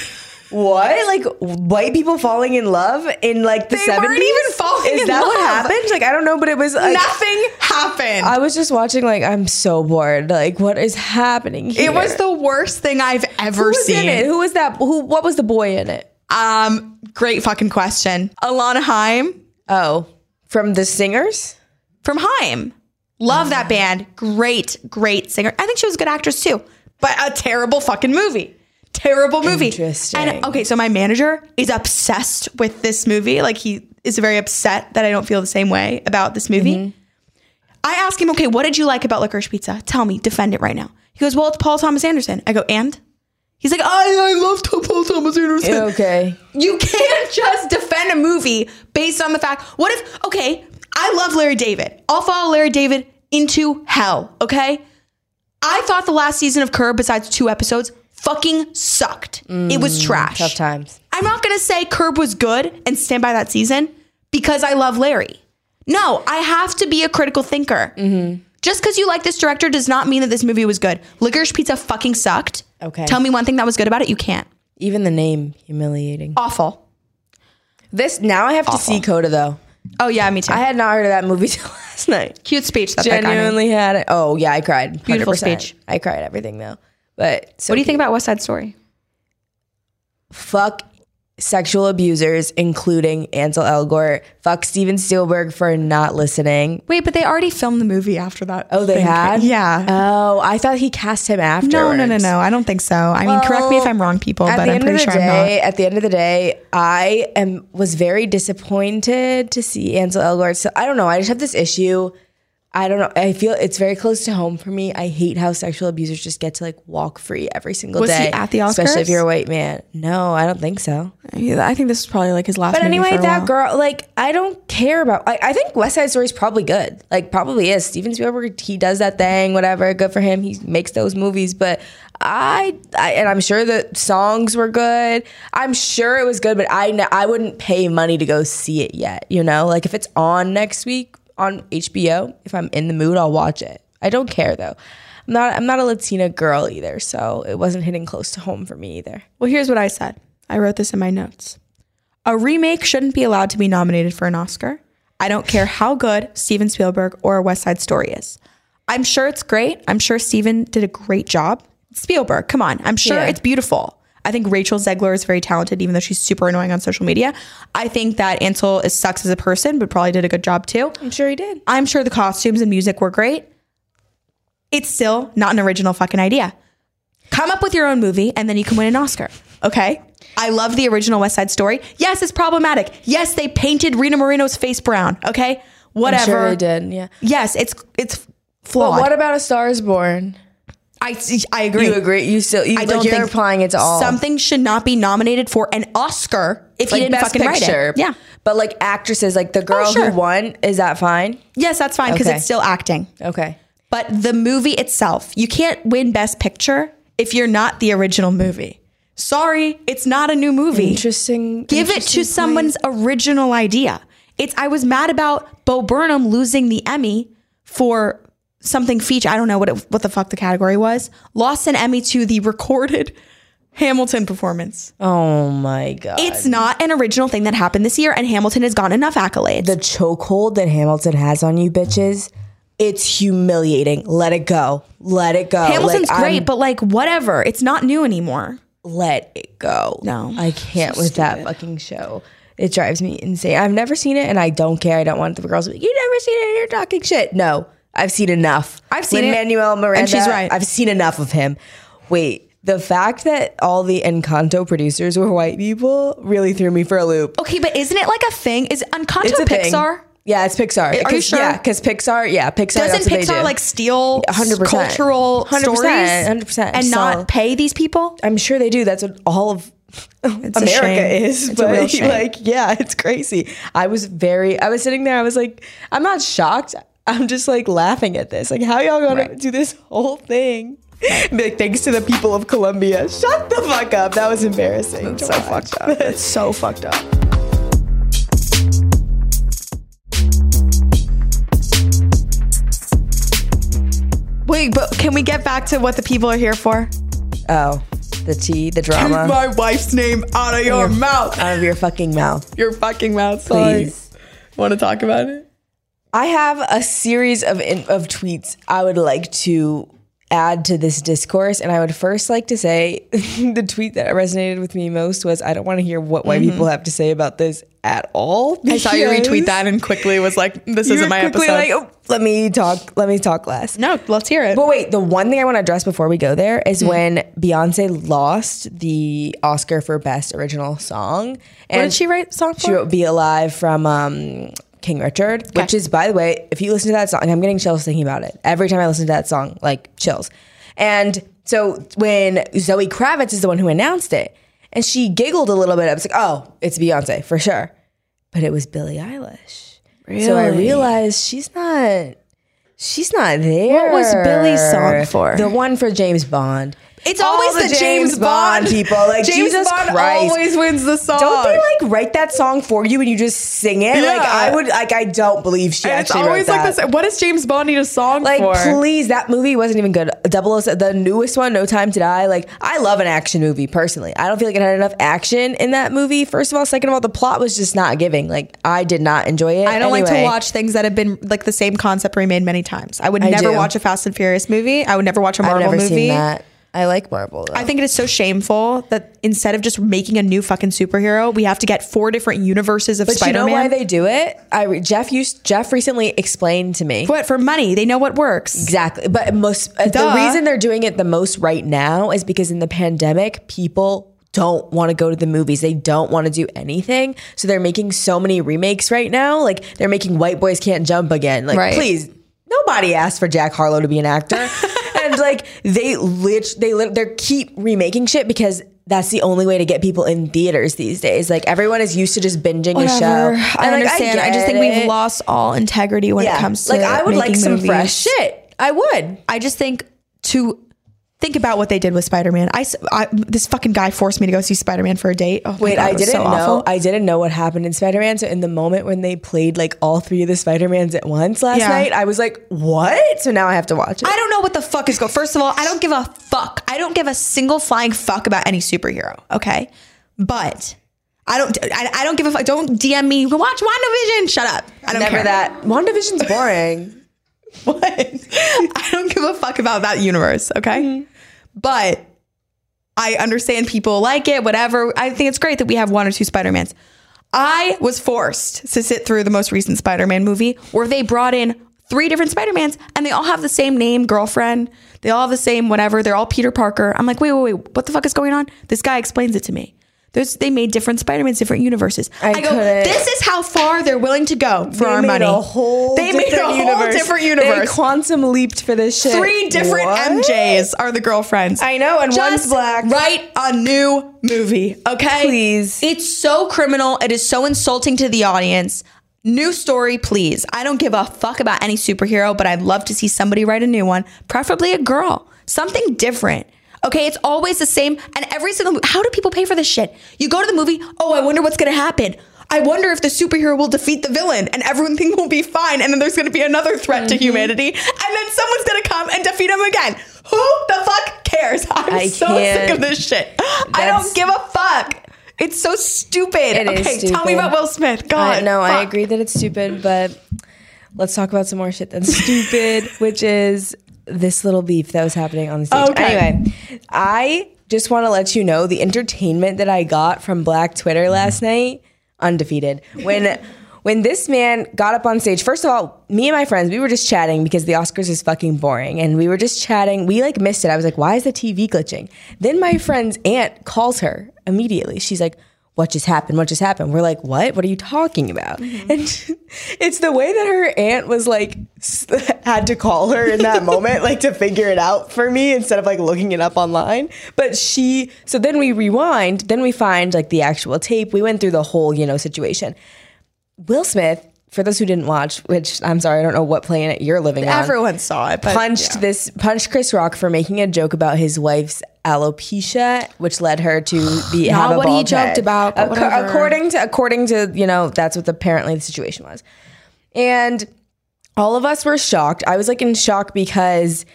what? Like white people falling in love in like the They weren't seventies? even falling Is that what love. happened? Like I don't know, but it was like Nothing happened. I was just watching. Like I'm so bored. Like what is happening? Here? it was the worst thing I've ever Who was seen. in it? Who was that? Who? What was the boy in it? Um, great fucking question. Alana Haim. Oh, from the singers. from Haim. Love that band. Great, great singer. I think she was a good actress too, but a terrible fucking movie. Terrible movie. Interesting. And okay, so my manager is obsessed with this movie. Like he is very upset that I don't feel the same way about this movie. Mm-hmm. I ask him, okay, what did you like about Licorice Pizza? Tell me, defend it right now. He goes, well, it's Paul Thomas Anderson. I go, and? He's like, I, I love Paul Thomas Anderson. Okay. You can't just defend a movie based on the fact. What if, okay, I love Larry David. I'll follow Larry David into hell, okay? I thought the last season of Curb, besides two episodes, fucking sucked. it was mm, trash. Tough times. I'm not gonna say Curb was good and stand by that season because I love Larry. No, I have to be a critical thinker. Mm-hmm. Just because you like this director does not mean that this movie was good. Licorice Pizza fucking sucked. Okay. Tell me one thing that was good about it. You can't. Even the name humiliating. Awful. This now I have to see Coda though. Oh yeah, me too. I had not heard of that movie (laughs) till last night. Cute speech that that. Genuinely had it. Oh yeah, I cried. Beautiful 100%. speech. I cried everything though. But so What do you think about West Side Story? fuck sexual abusers, including Ansel Elgort. Fuck Steven Spielberg for not listening. Wait, but they already filmed the movie after that. Oh, they thing. had? Yeah. Oh, I thought he cast him after. no, no, no, no. I don't think so. I mean, correct me if I'm wrong, people, At but the I'm end pretty of the sure I'm day, not. at the end of the day, I am was very disappointed to see Ansel Elgort. So I don't know. I just have this issue. I don't know. I feel it's very close to home for me. I hate how sexual abusers just get to like walk free every single Was he day. at the Oscars? Especially if you're a white man. No, I don't think so. Yeah, I think this is probably like his last. But anyway, that girl, like, I don't care about. I, I think West Side Story is probably good. Like, probably is. Steven Spielberg, he does that thing, whatever. Good for him. He makes those movies. But I, I and I'm sure the songs were good. I'm sure it was good, but I, I wouldn't pay money to go see it yet. You know, like if it's on next week on HBO, if I'm in the mood, I'll watch it. I don't care though. I'm not. I'm not a Latina girl either, so it wasn't hitting close to home for me either. Well, here's what I said. I wrote this in my notes. A remake shouldn't be allowed to be nominated for an Oscar. I don't care how good Steven Spielberg or West Side Story is. I'm sure it's great. I'm sure Steven did a great job. Spielberg, come on. I'm sure Yeah. it's beautiful. I think Rachel Zegler is very talented, even though she's super annoying on social media. I think that Ansel is sucks as a person, but probably did a good job too. I'm sure he did. I'm sure the costumes and music were great. It's still not an original fucking idea. Come up with your own movie and then you can win an Oscar. Okay? I love the original West Side Story. Yes, it's problematic. Yes, they painted Rita Moreno's face brown. Okay? Whatever. I'm sure they did. Yeah. Yes, it's it's But flawed. what about A Star Is Born? I I agree. You agree? You still? You, I like don't you're think applying it to all. Something should not be nominated for an Oscar if like you didn't best fucking picture. write it. Yeah. But like actresses, like the oh, girl sure. who won, is that fine? Yes, that's fine because Okay. it's still acting. Okay. But the movie itself, you can't win Best Picture if you're not the original movie. Sorry, it's not a new movie. Interesting. Give it to someone's original idea. It's I was mad about Bo Burnham losing the Emmy for something feature. I don't know what it, what the fuck the category was. Lost an Emmy to the recorded (laughs) Hamilton performance. Oh my god. It's not an original thing that happened this year, and Hamilton has gotten enough accolades. the chokehold that Hamilton has on you, bitches. It's humiliating. Let it go. Let it go. Hamilton's Like, great, I'm- but like whatever. It's not new anymore. let it go. No. I can't with that fucking show. It drives me insane. I've never seen it, and I don't care. I don't want the girls to be like, "You never seen it? You're talking shit." No, I've seen enough. I've seen Manuel Miranda, and she's right. I've seen enough of him. Wait, the fact that all the Encanto producers were white people really threw me for a loop. Okay, but isn't it like a thing? Is Encanto It's a thing. Pixar? Yeah, it's Pixar. Are you sure? Yeah, because Pixar. Yeah, Pixar. Doesn't that's what they Pixar do. like steal 100%. cultural 100%, stories 100%. and So- not pay these people? I'm sure they do. That's what all of a (laughs) America is. It's a but (laughs) like, yeah, it's crazy. I was very. I was sitting there. I was like, I'm not shocked. I'm just like laughing at this. Like, how y'all gonna Right. do this whole thing? Like, thanks to the people of Colombia. Shut the fuck up. That was embarrassing. It's so fucked up. (laughs) It's so fucked up. Wait, but can we get back to what the people are here for? Oh, the tea, the drama my wife's name out of your mouth. out of your fucking mouth. Your fucking mouth. Sorry. Please. Want to talk about it? I have a series of of tweets I would like to add to this discourse, and I would first like to say (laughs) the tweet that resonated with me most was I don't want to hear what white people have to say about this at all. Mm-hmm. I saw you retweet that and quickly was like, "This isn't my quickly episode." Like, oh, let me talk. Let me talk less. no, let's hear it. But wait, the one thing I want to address before we go there is Hmm. when Beyonce lost the Oscar for Best Original Song. And what did she write song for? She wrote "Be Alive" from um, King Richard, which is, by the way, if you listen to that song, I'm getting chills thinking about it. Every time I listen to that song, like chills. And so when Zoe Kravitz is the one who announced it, and she giggled a little bit, I was like, "Oh, it's Beyonce for sure," but it was Billie Eilish. So I realized she's not. She's not there. What was Billie's song for? The one for James Bond. It's All always the, James, Bond people. Like James Jesus Bond Christ. always wins the song. don't they like write that song for you and you just sing it? Like Yeah. I would like I don't believe she And it's always wrote like that. this. What does James Bond need a song Like, for? please, that movie wasn't even good. Double the newest one, No Time to Die. Like, I love an action movie personally. I don't feel like it had enough action in that movie. First of all, second of all, the plot was just not giving. Like, I did not enjoy it. I don't like to watch things that have been like the same concept remade many times. I would I never do. watch a Fast and Furious movie. I would never watch a I've Marvel never movie. I like Marvel. Though. I think it is so shameful that instead of just making a new fucking superhero, we have to get four different universes of but Spider-Man. you know why they do it? I Jeff used Jeff recently explained to me. What for money? They know what works. Exactly. But most uh, the reason they're doing it the most right now is because in the pandemic, people don't want to go to the movies. They don't want to do anything. So they're making so many remakes right now. Like they're making White Boys Can't Jump again. Like Right. please, nobody asked for Jack Harlow to be an actor. (laughs) and like they lit they lit, they keep remaking shit because that's the only way to get people in theaters these days. Like everyone is used to just binging a show. I And, like, understand. I, just think we've lost all integrity when it comes to like I would like some movies. fresh shit. I would. I just think to think about what they did with Spider-Man. I, I- this fucking guy forced me to go see Spider-Man for a date. Oh Wait, God, I didn't so know. awful. I didn't know what happened in Spider Man. So in the moment when they played like all three of the Spider Mans at once last Yeah. night, I was like, "What?" So now I have to watch it. I don't know what the fuck is going. First of all, I don't give a fuck. I don't give a single flying fuck about any superhero. Okay, but I don't. I, I don't give a fuck. Don't DM me. Watch WandaVision. Shut up. I don't Never care. that. WandaVision's boring. (laughs) What? I don't give a fuck about that universe. Okay, Mm-hmm. but I understand people like it. Whatever. I think it's great that we have one or two Spider Mans. I was forced to sit through the most recent Spider Man movie where they brought in three different Spider Mans and they all have the same name, girlfriend. They all have the same whatever. They're all Peter Parker. I'm like, wait, wait, wait. What the fuck is going on? This guy explains it to me. There's, they made different Spider Mans, different universes. I I, go, couldn't- this is how far they're willing to go for They our made money. A whole they made a different whole universe. different They universe. quantum leaped for this shit. Three different What? MJs are the girlfriends. I know, and one's black. Write a new movie, okay? Please. It's so criminal. It is so insulting to the audience. New story, please. I don't give a fuck about any superhero, but I'd love to see somebody write a new one, preferably a girl. Something different. Okay, it's always the same. And every single how do people pay for this shit? You go to the movie, oh, I wonder what's gonna happen. I wonder if the superhero will defeat the villain and everything (laughs) will be fine. And then there's gonna be another threat Mm-hmm. to humanity. And then someone's gonna come and defeat him again. Who the fuck cares? (laughs) I'm I so can't. sick of this shit. I don't give a fuck. It's so stupid. It is okay, tell stupid. me about Will Smith. God. I, no, I agree that it's stupid, but let's talk about some more shit that's stupid, which is this little beef that was happening on the stage. Okay. Anyway, I just want to let you know the entertainment that I got from Black Twitter last mm. night, undefeated. When (laughs) when this man got up on stage, first of all, me and my friends, we were just chatting because the Oscars is fucking boring. And we were just chatting. We like missed it. I was like, why is the TV glitching? Then my friend's aunt calls her immediately. She's like, what just happened? What just happened? We're like, what? What are you talking about? Mm-hmm. And (laughs) it's the way that her aunt was like, (laughs) had to call her in that (laughs) moment, like to figure it out for me instead of like looking it up online. But she, so then we rewind, then we find like the actual tape. We went through the whole, you know, situation. Will Smith, for those who didn't watch, which I'm sorry, I don't know what planet you're living on Everyone saw it, but punched yeah. this punched Chris Rock for making a joke about his wife's alopecia, which led her to (gasps) be Not have a what he joked head. about, Ac- according to according to you know that's what apparently the situation was, and all of us were shocked. I was like in shock because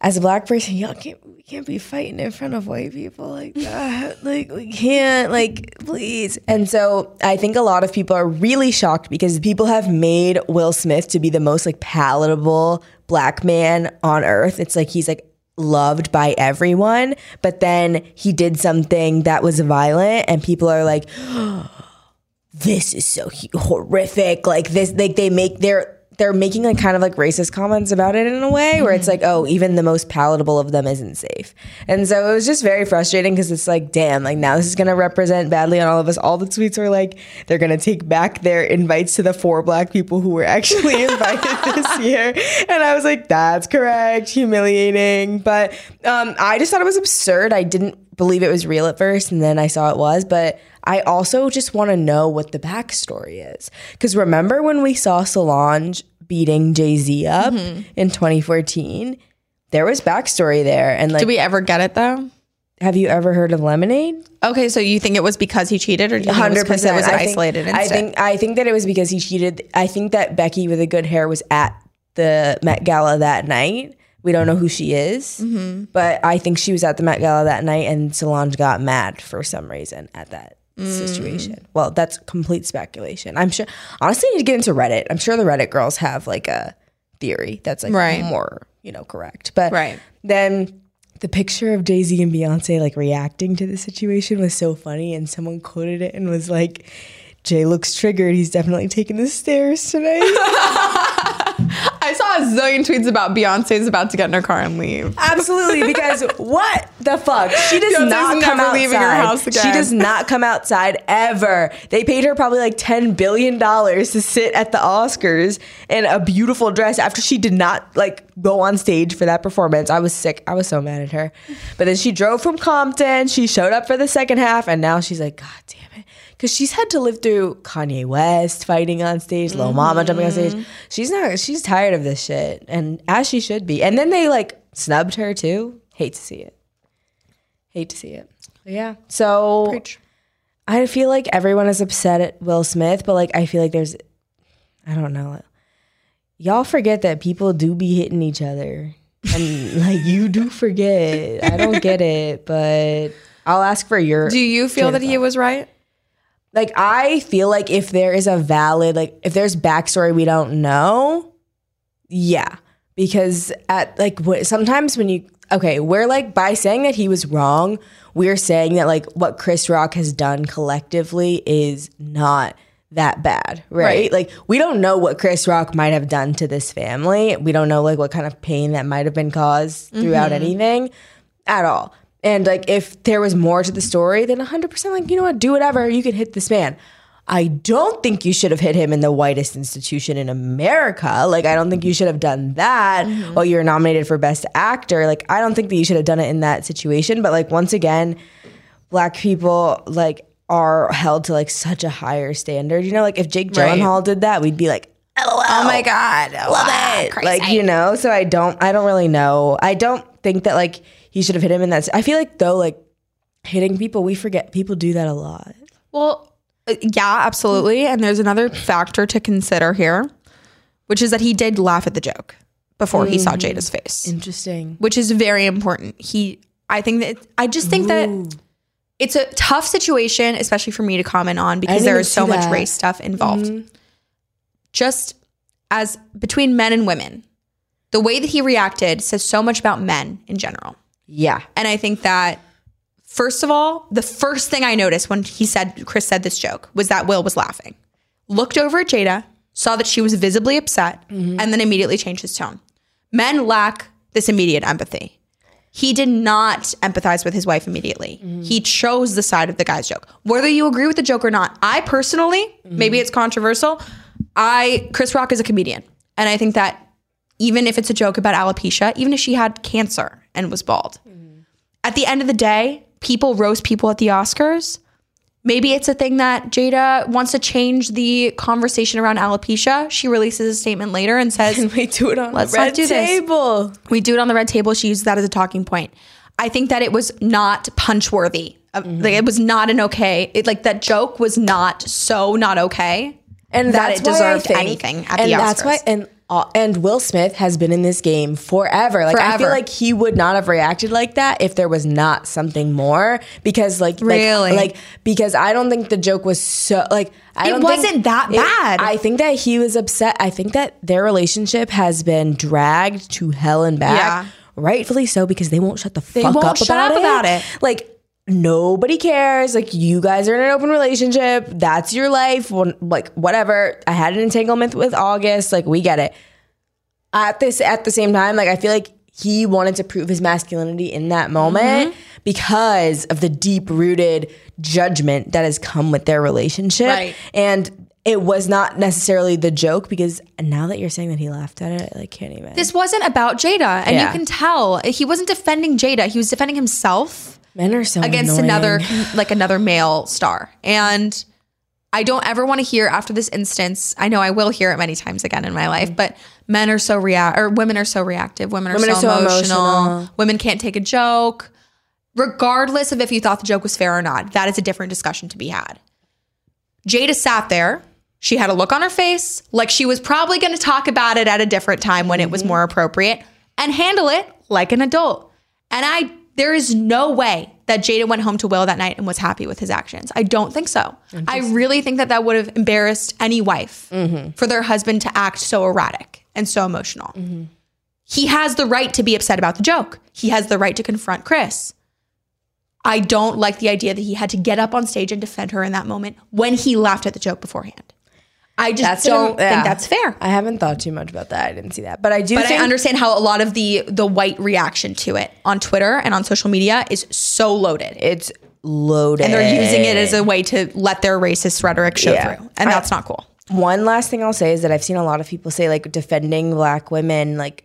as a black person, y'all can't we can't be fighting in front of white people like that. (laughs) like we can't, like please. And so I think a lot of people are really shocked because people have made Will Smith to be the most like palatable black man on earth. It's like he's like loved by everyone, but then he did something that was violent and people are like (gasps) this is so horrific. Like this, like they make their they're making like kind of like racist comments about it in a way where it's like, oh, even the most palatable of them isn't safe. And so it was just very frustrating because it's like, damn, like now this is gonna represent badly on all of us. All the tweets were like, they're gonna take back their invites to the four black people who were actually (laughs) invited this (laughs) year. And I was like, that's correct, humiliating. But um, I just thought it was absurd. I didn't believe it was real at first, and then I saw it was. But I also just want to know what the backstory is. Because remember when we saw Solange beating Jay Z up in 2014? there was backstory there. And like, Did we ever get it though? have you ever heard of Lemonade? Okay, so you think it was because he cheated, or do you think it was Hundred because it was I think- isolated I think I think that it was because he cheated. I think that Becky with the good hair was at the Met Gala that night. We don't know who she is, Mm-hmm. but I think she was at the Met Gala that night, and Solange got mad for some reason at that Mm. situation. Well, that's complete speculation. I'm sure. Honestly, I need to get into Reddit. I'm sure the Reddit girls have like a theory that's like Right. more you know correct. But Right. then the picture of Jay Z and Beyonce like reacting to the situation was so funny, and someone quoted it and was like, "Jay looks triggered. He's definitely taking the stairs tonight." (laughs) (laughs) I saw a zillion tweets about Beyonce's about to get in her car and leave. Absolutely, because (laughs) what the fuck? She does Beyonce's not come outside. leaving her house She does not come outside ever. They paid her probably like ten billion dollars to sit at the Oscars in a beautiful dress after she did not like go on stage for that performance. I was sick. I was so mad at her. But then she drove from Compton. She showed up for the second half, and now she's like, God damn it. Because she's had to live through Kanye West fighting on stage, Lil Mama jumping on Mm-hmm. stage. She's not. She's tired of this shit, and as she should be. And then they like snubbed her too. Hate to see it. Hate to see it. But yeah. So I feel like everyone is upset at Will Smith, but like I feel like there's, I don't know. Y'all forget that people do be hitting each other, and (laughs) like you do forget. I don't get it, but I'll ask for your. Do you feel that he was right? Like I feel like if there is a valid like if there's backstory we don't know, yeah, because at like what, sometimes when you okay, we're like by saying that he was wrong, we're saying that like what Chris Rock has done collectively is not that bad, right? Right. Like we don't know what Chris Rock might have done to this family. We don't know like what kind of pain that might have been caused throughout mm-hmm. anything at all. And like if there was more to the story, then 100% like, you know what, do whatever, you can hit this man. I don't think you should have hit him in the whitest institution in America. Like I don't think you should have done that mm-hmm. while you're nominated for best actor. Like I don't think that you should have done it in that situation, but like once again, black people like are held to like such a higher standard. You know, like if Jake Right. Gyllenhaal did that, we'd be like, Oh my god, love it. Like, you know, so I don't I don't really know. I don't think that like he should have hit him in that. I feel like though, like hitting people, we forget people do that a lot. Well, uh, yeah, absolutely. And there's another factor to consider here, which is that he did laugh at the joke before he saw Jada's face, Interesting. which is very important. He, I think that, I just think that it's a tough situation, especially for me to comment on because there is so see much race stuff involved. Just as between men and women, the way that he reacted says so much about men in general. Yeah. And I think that first of all, the first thing I noticed when he said Chris said this joke was that Will was laughing. Looked over at Jada, saw that she was visibly upset, mm-hmm. and then immediately changed his tone. Men lack this immediate empathy. He did not empathize with his wife immediately. Mm-hmm. He chose the side of the guy's joke. Whether you agree with the joke or not, I personally, maybe mm-hmm. it's controversial, I Chris Rock is a comedian. And I think that even if it's a joke about alopecia, even if she had cancer and was bald, at the end of the day, people roast people at the Oscars. Maybe it's a thing that Jada wants to change the conversation around alopecia. She releases a statement later and says, And we do it on Let's the red do this. table. we do it on the red table. She uses that as a talking point. I think that it was not punch worthy. Mm-hmm. Like it was not an okay. It, like that joke was not so not okay. And that it deserved think- anything at and the that's Oscars. why and uh, and Will Smith has been in this game forever. Like I feel like he would not have reacted like that if there was not something more. Because like like- Really? like, because I don't think the joke was so like I It wasn't that it- bad. I think that he was upset. I think that their relationship has been dragged to hell and back. Yeah. Rightfully so because they won't shut the fuck won't up shut about up it. about it. Like nobody cares. Like you guys are in an open relationship. That's your life. Like whatever. I had an entanglement with August. Like we get it. At this, at the same time, like I feel like he wanted to prove his masculinity in that moment Mm-hmm. because of the deep rooted judgment that has come with their relationship. Right. And it was not necessarily the joke because now that you're saying that he laughed at it, I like can't even. This wasn't about Jada, and Yeah. you can tell he wasn't defending Jada. He was defending himself Men are so against annoying. another like another male star. And I don't ever want to hear after this instance. I know I will hear it many times again in my life, but men are so react or women are so reactive. Women are, Women so, are so emotional. emotional. Women can't take a joke. Regardless of if you thought the joke was fair or not, that is a different discussion to be had. Jada sat there. She had a look on her face like she was probably going to talk about it at a different time when it was mm-hmm. more appropriate and handle it like an adult. And I there is no way that Jada went home to Will that night and was happy with his actions. I don't think so. I really think that that would have embarrassed any wife mm-hmm. for their husband to act so erratic and so emotional. Mm-hmm. He has the right to be upset about the joke. He has the right to confront Chris. I don't like the idea that he had to get up on stage and defend her in that moment when he laughed at the joke beforehand. I just That's don't yeah. think that's fair. I haven't thought too much about that. I didn't see that, but I do. But I understand how a lot of the the white reaction to it on Twitter and on social media is so loaded. it's loaded, and they're using it as a way to let their racist rhetoric show Yeah. through. And I- that's not cool. One last thing I'll say is that I've seen a lot of people say like defending black women like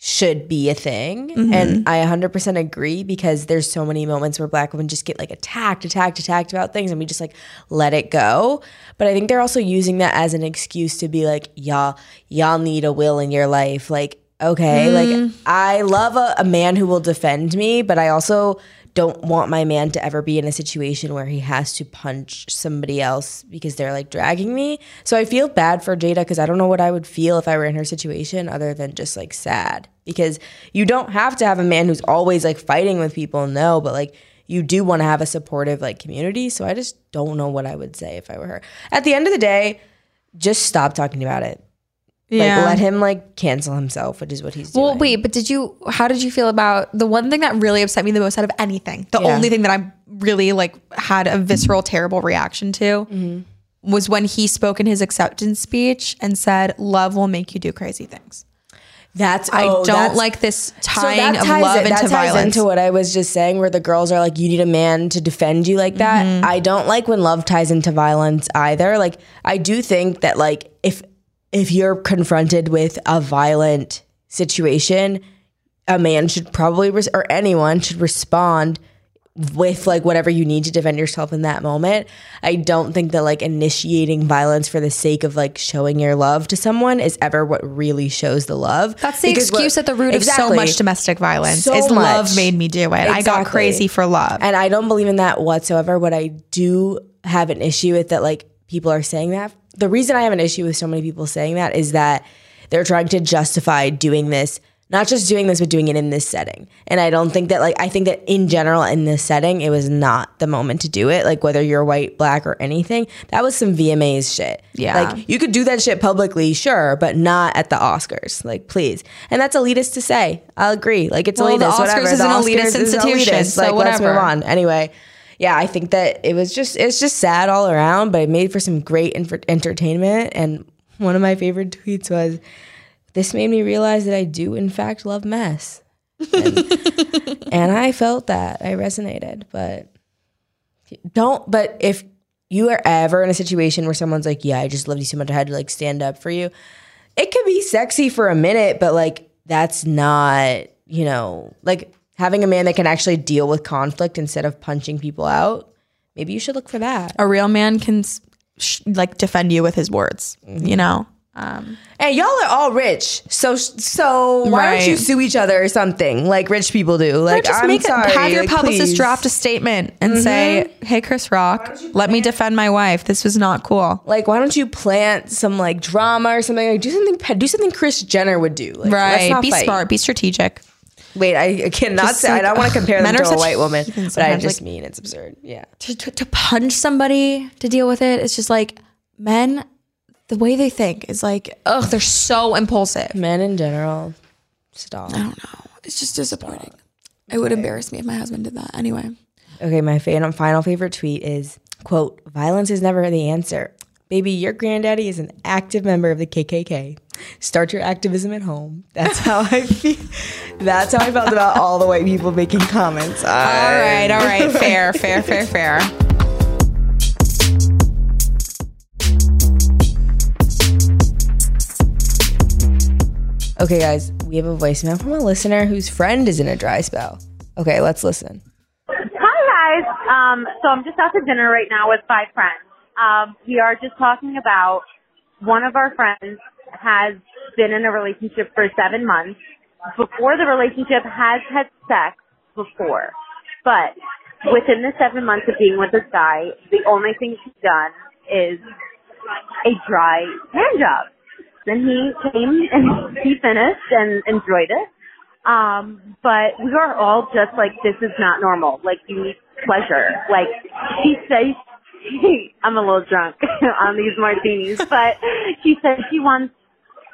should be a thing. Mm-hmm. And I 100% agree because there's so many moments where black women just get like attacked, attacked, attacked about things and we just like let it go. But I think they're also using that as an excuse to be like, y'all, y'all need a will in your life. Like, okay, Mm. like I love a, a man who will defend me, but I also don't want my man to ever be in a situation where he has to punch somebody else because they're like dragging me. So I feel bad for Jada because I don't know what I would feel if I were in her situation other than just like sad. Because you don't have to have a man who's always like fighting with people, no, but like you do want to have a supportive like community. So I just don't know what I would say if I were her. At the end of the day, just stop talking about it. Like let him like cancel himself, which is what he's doing. Well, wait, but did you? How did you feel about the one thing that really upset me the most out of anything? The Yeah. only thing that I really like had a visceral, terrible reaction to Mm-hmm. was when he spoke in his acceptance speech and said, "Love will make you do crazy things." That's I oh, don't that's- like this So tying that of love it- into that ties violence. into what I was just saying, where the girls are like, "You need a man to defend you like that." Mm-hmm. I don't like when love ties into violence either. Like, I do think that like if if you're confronted with a violent situation, a man should probably res- or anyone should respond with like whatever you need to defend yourself in that moment. I don't think that like initiating violence for the sake of like showing your love to someone is ever what really shows the love. That's the Because what- excuse at the root of so much domestic violence. So is love made me do it. I got crazy for love. And I don't believe in that whatsoever. What I do have an issue with that, like people are saying that. The reason I have an issue with so many people saying that is that they're trying to justify doing this, not just doing this, but doing it in this setting. And I don't think that, like, I think that in general, in this setting, it was not the moment to do it. Like, whether you're white, black, or anything, that was some VMAs shit. Yeah. Like, you could do that shit publicly, sure, but not at the Oscars. Like, please. And that's elitist to say. I'll agree. Like, it's Well, elitist. the Oscars whatever. is The an elitist Oscars is elitist. so Like, let's move on. Anyway, yeah, I think that it was just it's just sad all around, but it made for some great inf- entertainment. And one of my favorite tweets was, "This made me realize that I do in fact love mess," and, (laughs) and I felt that I resonated. But don't. But if you are ever in a situation where someone's like, "Yeah, I just love you so much, I had to like stand up for you," it could be sexy for a minute, but like that's not you know like having a man that can actually deal with conflict instead of punching people out. Maybe you should look for that. a real man can sh- like defend you with his words. Mm-hmm. You know. Um, And y'all are all rich, so so why don't you sue each other or something like rich people do? Like just I'm make sorry, it, have your like, publicist please. Mm-hmm. draft a statement and say, "Hey, Chris Rock, let me defend my wife. This was not cool." Like, why don't you plant some like drama or something? Like, do something. Do something Chris Jenner would do. Like, let's right? not Be fight. smart. Be strategic. Wait, I I cannot say. I don't want to compare them men to a white woman, but I just like- mean it's absurd. Yeah. To, to, to punch somebody to deal with it, it's just like men. The way they think is like, ugh, they're so impulsive. Men in general, stop. I don't know. It's just disappointing. It would embarrass me if my husband did that. Anyway. Okay, my final favorite tweet is quote, violence is never the answer. Baby, your granddaddy is an active member of the KKK. Start your activism at home. That's how I (laughs) feel. That's how I felt about all the white people making comments. All right, all right. (laughs) Fair, fair, fair, fair. Okay, guys, we have a voicemail from a listener whose friend is in a dry spell. Okay, let's listen. Hi guys. Um, so I'm just out to dinner right now with five friends. Um, we are just talking about one of our friends has been in a relationship for seven months. Before the relationship has had sex before, but within the seven months of being with this guy, the only thing she's done is a dry hand job. Then he came and (laughs) he finished and enjoyed it. Um, but we are all just like, this is not normal. Like, you need pleasure. Like, she says, (laughs) I'm a little drunk (laughs) on these martinis, but she said she wants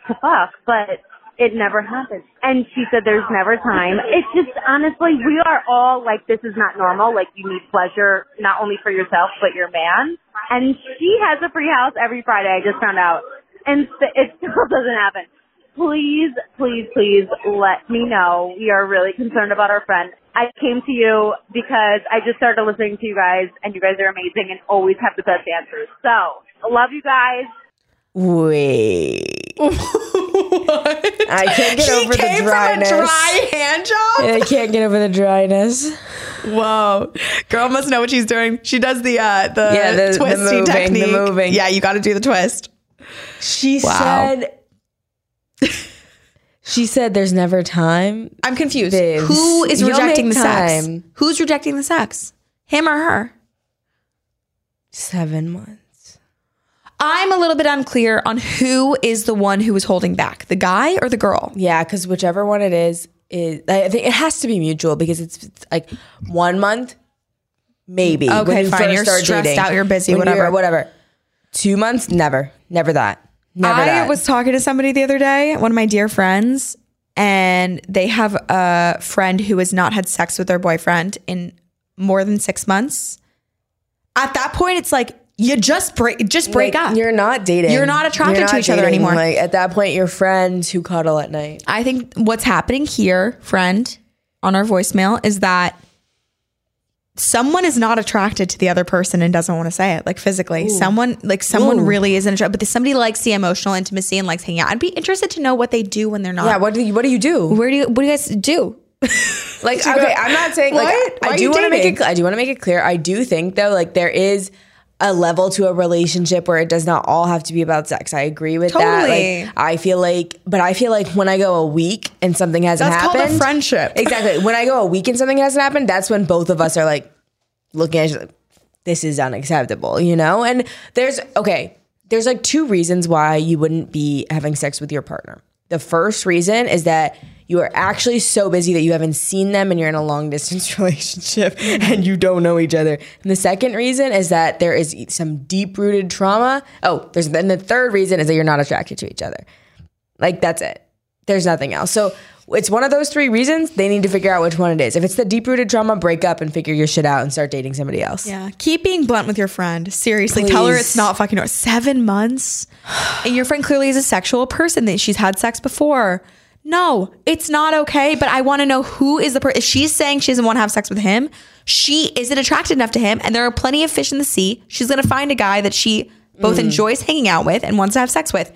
to fuck, but it never happens. And she said there's never time. It's just, honestly, we are all like, this is not normal. Like, you need pleasure, not only for yourself, but your man. And she has a free house every Friday, I just found out. And it still (laughs) doesn't happen please, please, please let me know. We are really concerned about our friend. I came to you because I just started listening to you guys and you guys are amazing and always have the best answers. So, love you guys. Wait. (laughs) I can't get He over the came from a dryness. dry hand job. I can't get over the dryness. Whoa, girl must know what she's doing. She does the uh the, Yeah, the- the twisty moving, the technique. moving. Yeah, you got to do the twist. She Wow. said She said there's never time. I'm confused. Who is you'll rejecting the sex? time. Who's rejecting the sex? Him or her? Seven months. I'm a little bit unclear on who is the one who is holding back, the guy or the girl. Yeah, because whichever one it is, is I think it has to be mutual because it's, it's like one month, maybe. Okay, when you fine. You're stressed dating. out, you're busy, When whatever. whatever. Two months, never, never that. Never I that. was talking to somebody the other day, one of my dear friends, and they have a friend who has not had sex with their boyfriend in more than six months. At that point, it's like you just break, just break Like, up. You're not dating. You're not attracted to each other anymore. Like at that point, you're friends who cuddle at night. I think what's happening here, friend, on our voicemail is that someone is not attracted to the other person and doesn't want to say it, like physically. Someone, like someone Ooh. really isn't attracted, but somebody likes the emotional intimacy and likes hanging out. I'd be interested to know what they do when they're not. Yeah. What do you What do you do? Where do you? What do you guys do? (laughs) Like To go- okay, I'm not saying like What? I do want to make it. I do want to make it clear. I do think though, like there is a level to a relationship where it does not all have to be about sex. I agree with that. Like I feel like, but I feel like when I go a week and something hasn't That's called happened, a friendship. (laughs) Exactly. When I go a week and something hasn't happened, that's when both of us are like looking at each other. This is unacceptable, you know. And there's okay. There's like two reasons why you wouldn't be having sex with your partner. The first reason is that you are actually so busy that you haven't seen them and you're in a long distance (laughs) relationship and you don't know each other. And the second reason is that there is some deep rooted trauma. Oh, there's then the third reason is that you're not attracted to each other. Like that's it. There's nothing else. So it's one of those three reasons. They need to figure out which one it is. If it's the deep rooted trauma, break up and figure your shit out and start dating somebody else. Yeah, keep being blunt with your friend. Seriously, tell her it's not fucking seven months, and your friend clearly is a sexual person that she's had sex before. No, it's not okay. But I want to know who is the person. If she's saying she doesn't want to have sex with him, she isn't attracted enough to him, and there are plenty of fish in the sea. She's gonna find a guy that she both Mm. enjoys hanging out with and wants to have sex with.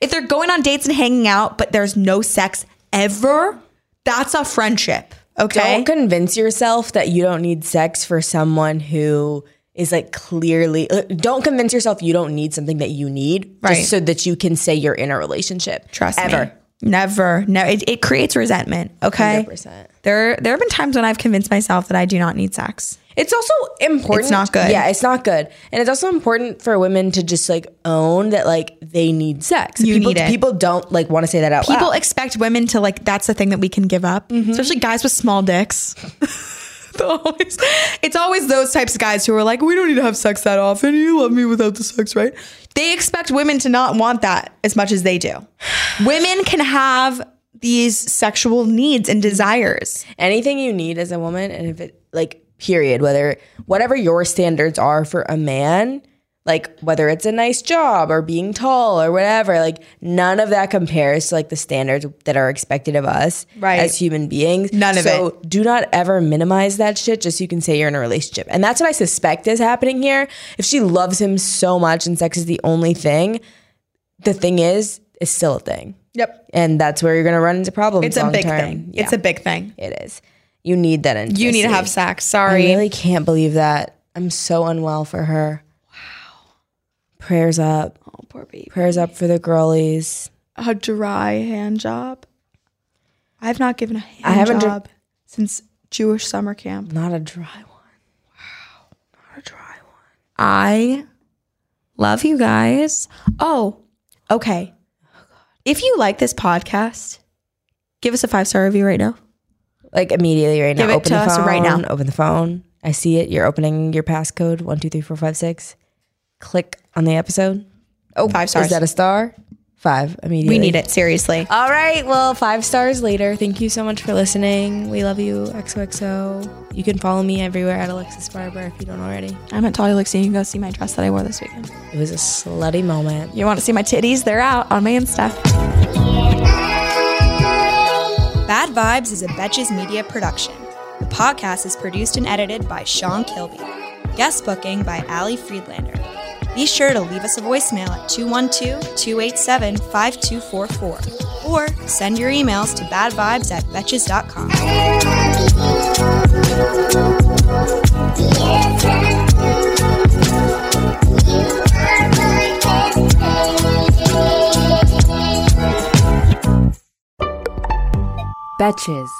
If they're going on dates and hanging out, but there's no sex ever, that's a friendship. Okay. Don't convince yourself that you don't need sex for someone who is like clearly. uh, Don't convince yourself you don't need something that you need Right. just so that you can say you're in a relationship. Trust ever. me. Never. No, it, it creates resentment. Okay. 100%. There there have been times when I've convinced myself that I do not need sex. It's also important. It's not good. Yeah, it's not good. And it's also important for women to just like own that like they need sex. You people, need it. People don't like want to say that out People loud. expect women to like that's the thing that we can give up. Mm-hmm. Especially guys with small dicks. (laughs) (laughs) Always, it's always those types of guys who are like, we don't need to have sex that often. You love me without the sex, right? They expect women to not want that as much as they do. (sighs) women can have these sexual needs and desires. anything you need as a woman and if it like period whether whatever your standards are for a man like whether it's a nice job or being tall or whatever like none of that compares to like the standards that are expected of us Right. as human beings None of it. so do not ever minimize that shit just so you can say you're in a relationship and that's what i suspect is happening here if she loves him so much and sex is the only thing the thing is it's still a thing Yep. and that's where you're going to run into problems It's a big term. thing. Yeah. It's a big thing. It is. You need that intimacy. You need to have sex. Sorry. I really can't believe that. I'm so unwell for her. Prayers up. oh, poor baby. Prayers up for the girlies. a dry hand job. I've not given a hand I haven't dr- job since Jewish summer camp. Not a dry one. Wow. Not a dry one. I love you guys. Oh, okay. If you like this podcast, give us a five star review right now. Like immediately right now. Give it open to the us phone, right now. Open the phone. I see it. You're opening your passcode one two three four five six. Click on the episode. Oh, Five stars. Is that a star? Five immediately. We need it, seriously. All right. Well, five stars later. Thank you so much for listening. We love you. XOXO. You can follow me everywhere at Alexis Barber if you don't already. I'm at Talia Lixie. You can go see my dress that I wore this weekend. It was a slutty moment. You want to see my titties? They're out on my Insta. Bad Vibes is a Betches Media production. The podcast is produced and edited by Sean Kilby. Guest booking by Ali Friedlander. Be sure to leave us a voicemail at 212 287 5244 or send your emails to badvibes at betches.com. Betches.